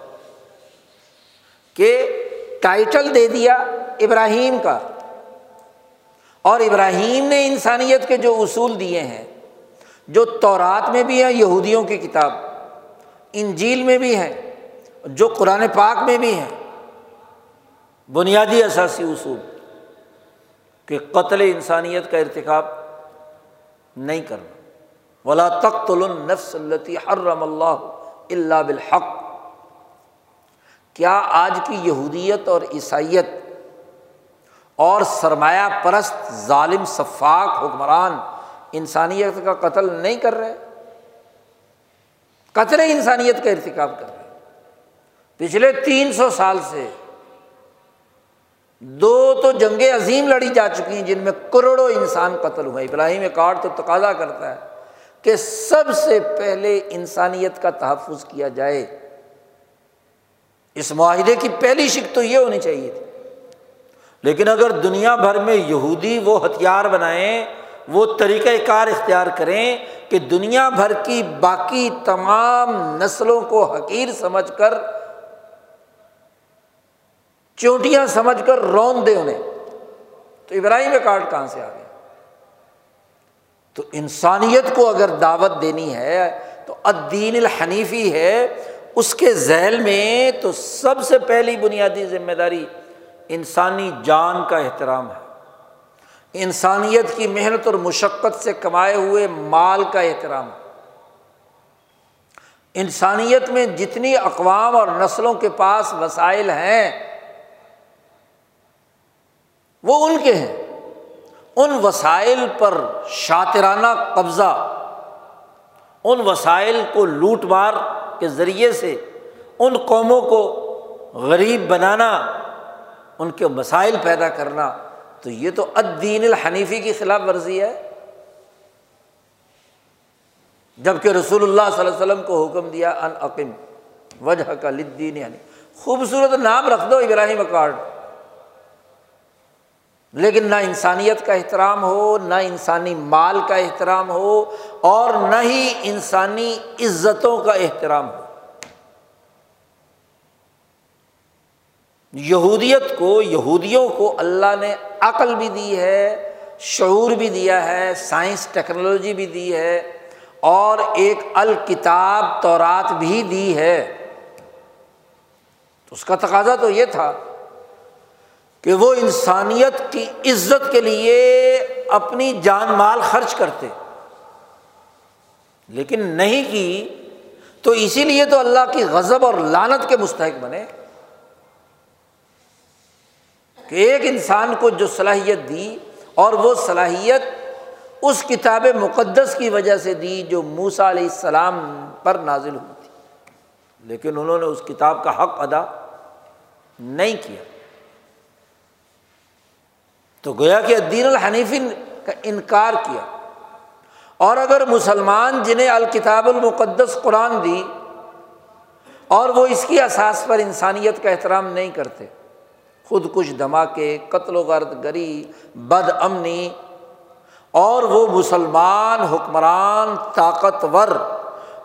Speaker 1: کہ ٹائٹل دے دیا ابراہیم کا۔ اور ابراہیم نے انسانیت کے جو اصول دیے ہیں، جو تورات میں بھی ہیں، یہودیوں کی کتاب، انجیل میں بھی ہیں جو قرآن پاک میں بھی ہیں، بنیادی اثاثی اصول کہ قتل انسانیت کا ارتکاب نہیں کرنا۔ ولا تخت النفس التی حرم اللہ اللہ بالحق۔ کیا آج کی یہودیت اور عیسائیت اور سرمایہ پرست ظالم شفاق حکمران انسانیت کا قتل نہیں کر رہے؟ قتل انسانیت کا ارتکاب کر رہے۔ پچھلے تین سو سال سے دو تو جنگیں عظیم لڑی جا چکی ہیں جن میں کروڑوں انسان قتل ہوئے ابراہیم کارڈ تو تقاضا کرتا ہے کہ سب سے پہلے انسانیت کا تحفظ کیا جائے۔ اس معاہدے کی پہلی شک تو یہ ہونی چاہیے تھی۔ لیکن اگر دنیا بھر میں یہودی وہ ہتھیار بنائیں، وہ طریقۂ کار اختیار کریں کہ دنیا بھر کی باقی تمام نسلوں کو حقیر سمجھ کر چونٹیاں سمجھ کر رون دے انہیں۔ تو ابراہیم کارڈ کہاں سے آ گیا؟ تو انسانیت کو اگر دعوت دینی ہے، تو الدین الحنیفی ہے، اس کے ذیل میں تو سب سے پہلی بنیادی ذمہ داری انسانی جان کا احترام ہے۔ انسانیت کی محنت اور مشقت سے کمائے ہوئے مال کا احترام ہے۔ انسانیت میں جتنی اقوام اور نسلوں کے پاس وسائل ہیں وہ ان کے ہیں۔ ان وسائل پر شاطرانہ قبضہ، ان وسائل کو لوٹ مار کے ذریعے سے، ان قوموں کو غریب بنانا، ان کے مسائل پیدا کرنا۔ تو یہ تو الدین الحنیفی کی خلاف ورزی ہے۔ جبکہ رسول اللہ صلی اللہ علیہ وسلم کو حکم دیا، ان عقیم وجہ کا لدین یعنی۔ خوبصورت نام رکھ دو ابراہیم اکارڈ لیکن نہ انسانیت کا احترام ہو، نہ انسانی مال کا احترام ہو اور نہ ہی انسانی عزتوں کا احترام ہو۔ یہودیت کو، یہودیوں کو اللہ نے عقل بھی دی ہے، شعور بھی دیا ہے، سائنس، ٹیکنالوجی بھی دی ہے اور ایک الکتاب تورات بھی دی ہے۔ تو اس کا تقاضا تو یہ تھا کہ وہ انسانیت کی عزت کے لیے اپنی جان مال خرچ کرتے۔ لیکن نہیں کی، تو اسی لیے تو اللہ کی غضب اور لانت کے مستحق بنے۔ کہ ایک انسان کو جو صلاحیت دی اور وہ صلاحیت اس کتاب مقدس کی وجہ سے دی جو موسا علیہ السلام پر نازل ہوئی تھی۔ لیکن انہوں نے اس کتاب کا حق ادا نہیں کیا۔ تو گویا کہ دین الحنیفی کا انکار کیا۔ اور اگر مسلمان جنہیں الکتاب المقدس قرآن دی اور وہ اس کی اساس پر انسانیت کا احترام نہیں کرتے خود کش دھماکے، قتل و غرد گری، بد امنی، اور وہ مسلمان، حکمران، طاقتور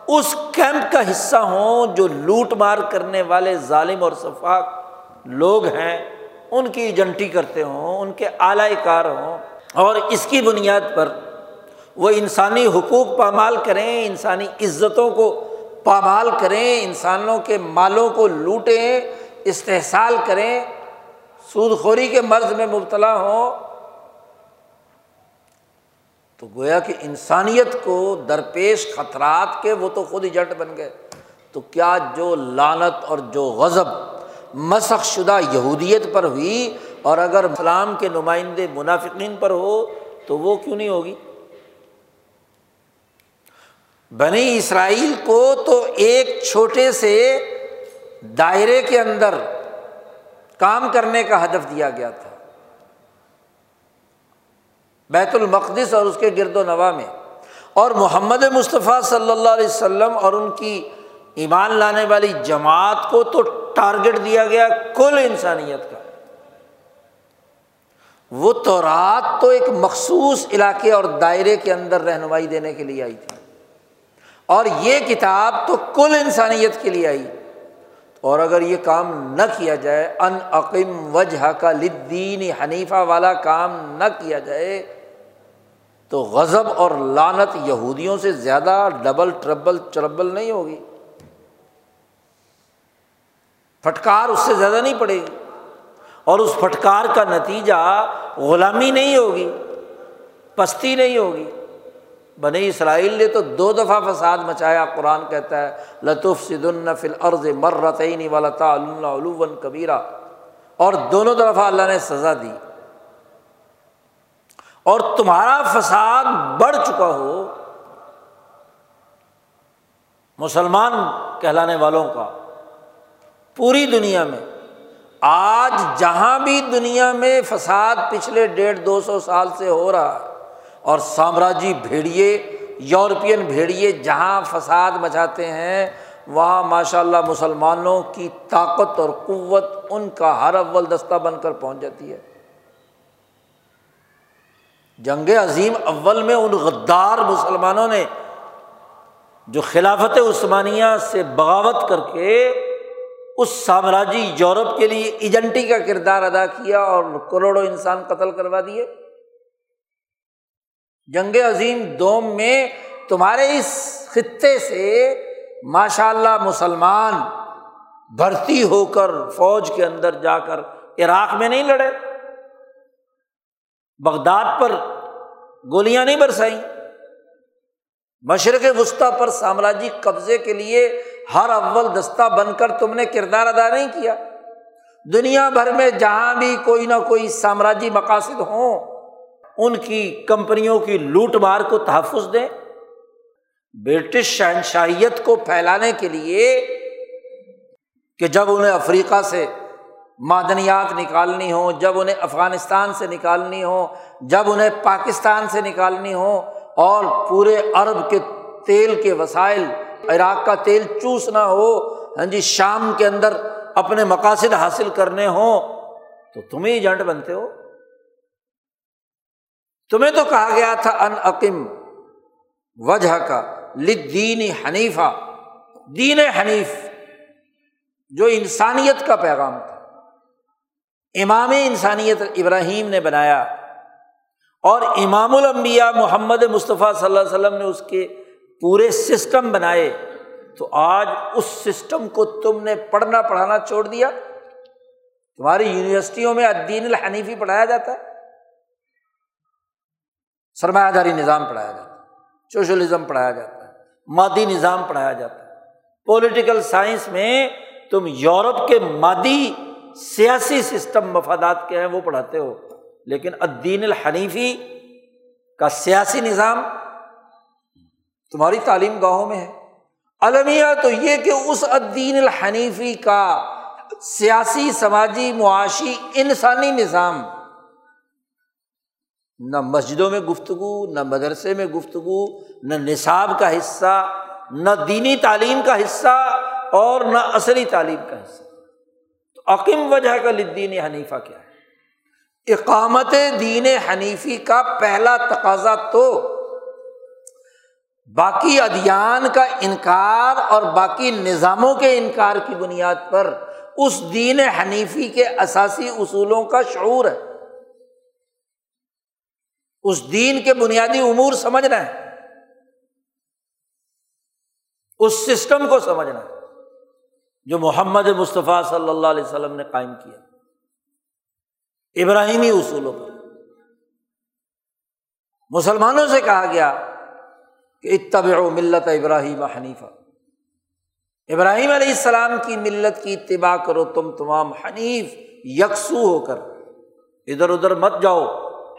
Speaker 1: اس کیمپ کا حصہ ہوں جو لوٹ مار کرنے والے ظالم اور شفاق لوگ ہیں۔ ان کی ایجنٹی کرتے ہوں، ان کے اعلی کار ہوں۔ اور اس کی بنیاد پر وہ انسانی حقوق پامال کریں، انسانی عزتوں کو پامال کریں، انسانوں کے مالوں کو لوٹیں، استحصال کریں۔ سود خوری کے مرض میں مبتلا ہوں۔ تو گویا کہ انسانیت کو درپیش خطرات کے وہ تو خود ایجنٹ بن گئے۔ تو کیا جو لانت اور جو غضب مسخ شدہ یہودیت پر ہوئی اور اگر اسلام کے نمائندے منافقین پر ہو تو وہ کیوں نہیں ہوگی؟ بنی اسرائیل کو تو ایک چھوٹے سے دائرے کے اندر کام کرنے کا ہدف دیا گیا تھا۔ بیت المقدس اور اس کے گرد و نواح میں۔ اور محمد مصطفیٰ صلی اللہ علیہ وسلم اور ان کی ایمان لانے والی جماعت کو تو ٹارگیٹ دیا گیا کل انسانیت کا۔ وہ تو رات تو ایک مخصوص علاقے اور دائرے کے اندر رہنمائی دینے کے لیے آئی تھی۔ اور یہ کتاب تو کل انسانیت کے لیے آئی۔ اور اگر یہ کام نہ کیا جائے، ان عقیم وجہ کا لدین حنیفہ والا کام نہ کیا جائے، تو غضب اور لانت یہودیوں سے زیادہ ڈبل، ٹربل، چربل نہیں ہوگی۔ پھٹکار اس سے زیادہ نہیں پڑے گی اور اس پھٹکار کا نتیجہ غلامی نہیں ہوگی، پستی نہیں ہوگی۔ بنی اسرائیل نے تو دو دفعہ فساد مچایا، قرآن کہتا ہے لطف سد النفل عرض مرتعینی والا تعلّہ کبیرہ پوری دنیا میں۔ آج جہاں بھی دنیا میں فساد پچھلے ڈیڑھ دو سو سال سے ہو رہا ہے اور سامراجی بھیڑیے، یورپین بھیڑیے جہاں فساد مچاتے ہیں، وہاں ماشاء اللہ مسلمانوں کی طاقت اور قوت ان کا ہر اول دستہ بن کر پہنچ جاتی ہے۔ جنگ عظیم اول میں ان غدار مسلمانوں نے جو خلافت عثمانیہ سے بغاوت کر کے اس سامراجی یورپ کے لیے ایجنٹی کا کردار ادا کیا اور کروڑوں انسان قتل کروا دیے۔ جنگ عظیم دوم میں تمہارے اس خطے سے ماشاء اللہ مسلمان بھرتی ہو کر فوج کے اندر جا کر عراق میں نہیں لڑے۔ بغداد پر گولیاں نہیں برسائیں۔ مشرق وسطی پر سامراجی قبضے کے لیے ہر اول دستہ بن کر تم نے کردار ادا نہیں کیا۔ دنیا بھر میں جہاں بھی کوئی نہ کوئی سامراجی مقاصد ہوں، ان کی کمپنیوں کی لوٹ مار کو تحفظ دیں۔ برٹش شہنشاہیت کو پھیلانے کے لیے کہ جب انہیں افریقہ سے معدنیات نکالنی ہوں، جب انہیں افغانستان سے نکالنی ہو جب انہیں پاکستان سے نکالنی ہو اور پورے عرب کے تیل کے وسائل عراق کا تیل چوسنا ہو ہاں جی شام کے اندر اپنے مقاصد حاصل کرنے ہوں، تو تم ہی ایجنٹ بنتے ہو۔ تمہیں تو کہا گیا تھا، ان عقیم وجہ کا لدین حنیفہ۔ دین حنیف جو انسانیت کا پیغام تھا۔ امام انسانیت ابراہیم نے بنایا۔ اور امام الانبیاء محمد مصطفیٰ صلی اللہ علیہ وسلم نے اس کے پورے سسٹم بنائے، تو آج اس سسٹم کو تم نے پڑھنا، پڑھانا چھوڑ دیا۔ تمہاری یونیورسٹیوں میں الدین الحنیفی پڑھایا جاتا ہے۔ سرمایہ داری نظام پڑھایا جاتا ہے، سوشلزم پڑھایا جاتا ہے، مادی نظام پڑھایا جاتا ہے۔ پولیٹیکل سائنس میں تم یورپ کے مادی سیاسی سسٹم مفادات کے ہیں، وہ پڑھاتے ہو۔ لیکن الدین الحنیفی کا سیاسی نظام تمہاری تعلیم گاہوں میں ہے۔ المیہ تو یہ کہ اس الدین الحنیفی کا سیاسی، سماجی، معاشی، انسانی نظام نہ مسجدوں میں گفتگو، نہ مدرسے میں گفتگو، نہ نصاب کا حصہ، نہ دینی تعلیم کا حصہ اور نہ عصری تعلیم کا حصہ۔ تو عقیم وجہ کا لدین حنیفہ کیا ہے؟ اقامت دین حنیفی کا پہلا تقاضا تو باقی ادیان کا انکار اور باقی نظاموں کے انکار کی بنیاد پر اس دین حنیفی کے اثاثی اصولوں کا شعور ہے۔ اس دین کے بنیادی امور سمجھنا ہے اس سسٹم کو سمجھنا ہے جو محمد مصطفیٰ صلی اللہ علیہ وسلم نے قائم کیا۔ ابراہیمی اصولوں پر۔ مسلمانوں سے کہا گیا کہ اتبع ملت ابراہیم حنیفہ۔ ابراہیم علیہ السلام کی ملت کی اتباع کرو، تم تمام حنیف یکسو ہو کر۔ ادھر ادھر مت جاؤ۔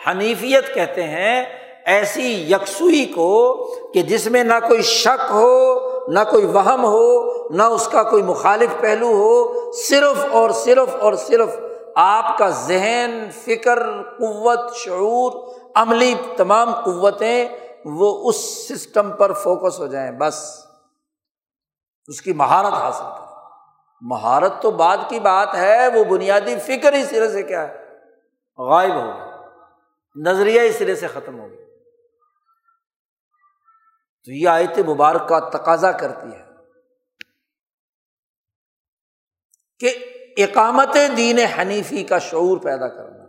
Speaker 1: حنیفیت کہتے ہیں ایسی یکسوئی کو کہ جس میں نہ کوئی شک ہو، نہ کوئی وہم ہو، نہ اس کا کوئی مخالف پہلو ہو۔ صرف اور صرف اور صرف آپ کا ذہن، فکر، قوت، شعور، عملی تمام قوتیں وہ اس سسٹم پر فوکس ہو جائیں، بس۔ اس کی مہارت حاصل کریں۔ مہارت تو بعد کی بات ہے، وہ بنیادی فکر ہی سرے سے کیا ہے؟ غائب ہو گیا نظریہ ہی سرے سے ختم ہو گیا تو یہ آیت مبارک کا تقاضا کرتی ہے کہ اقامت دین حنیفی کا شعور پیدا کرنا،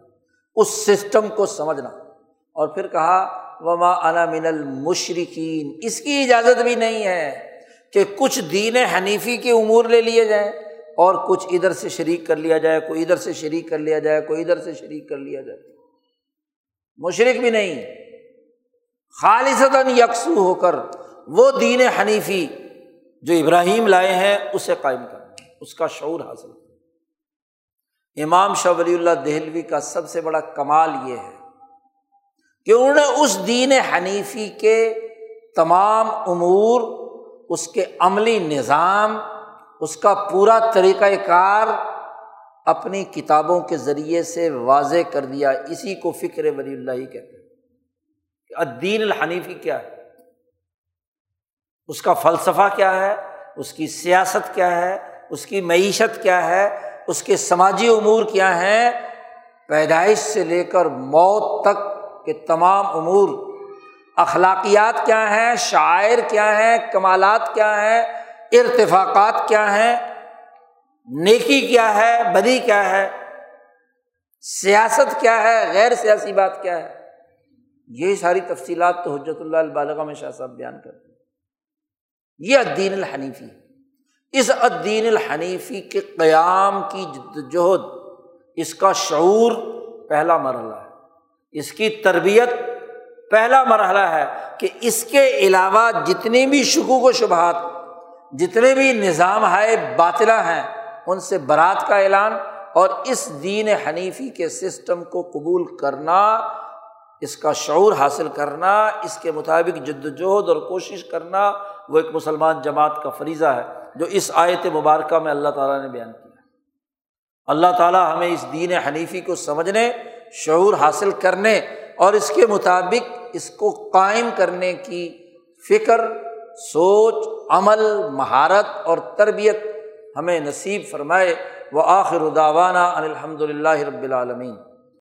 Speaker 1: اس سسٹم کو سمجھنا اور پھر کہا وما انا من المشرقین اس کی اجازت بھی نہیں ہے کہ کچھ دین حنیفی کے امور لے لیے جائیں اور کچھ ادھر سے شریک کر لیا جائے، کوئی ادھر سے شریک کر لیا جائے، کوئی ادھر سے شریک کر لیا جائے۔ مشرق بھی نہیں۔ خالصتاً یکسو ہو کر وہ دین حنیفی جو ابراہیم لائے ہیں، اسے قائم کرنا اس کا شعور حاصل۔ کرنا امام شاہ ولی اللہ دہلوی کا سب سے بڑا کمال یہ ہے کہ انہوں نے اس دین حنیفی کے تمام امور، اس کے عملی نظام، اس کا پورا طریقۂ کار اپنی کتابوں کے ذریعے سے واضح کر دیا۔ اسی کو فکر ولی اللہ ہی کہتے ہیں دین الحنیفی کیا ہے؟ اس کا فلسفہ کیا ہے؟ اس کی سیاست کیا ہے؟ اس کی معیشت کیا ہے؟ اس کے سماجی امور کیا ہیں؟ پیدائش سے لے کر موت تک کے تمام امور اخلاقیات کیا ہیں شاعر کیا ہیں، کمالات کیا ہیں، ارتفاقات کیا ہیں، نیکی کیا ہے، بدی کیا ہے، سیاست کیا ہے، غیر سیاسی بات کیا ہے، یہ ساری تفصیلات تو حجرت اللہ البالغ میں شاہ صاحب بیان کرتے ہیں۔ یہ الدین الحنیفی اس الدین الحنیفی کے قیام کی جہد اس کا شعور پہلا مرحلہ ہے۔ اس کی تربیت پہلا مرحلہ ہے کہ اس کے علاوہ جتنی بھی شکوک و شبہات، جتنے بھی نظام ہے باطلا ہیں، ان سے برات کا اعلان اور اس دین حنیفی کے سسٹم کو قبول کرنا، اس کا شعور حاصل کرنا، اس کے مطابق جد وجہد اور کوشش کرنا، وہ ایک مسلمان جماعت کا فریضہ ہے، جو اس آیت مبارکہ میں اللہ تعالیٰ نے بیان کیا۔ اللہ تعالیٰ ہمیں اس دین حنیفی کو سمجھنے شعور حاصل کرنے اور اس کے مطابق اس کو قائم کرنے کی فکر، سوچ، عمل، مہارت اور تربیت ہمیں نصیب فرمائے۔ وہ آخر داوانہ الحمد للہ رب العالمین۔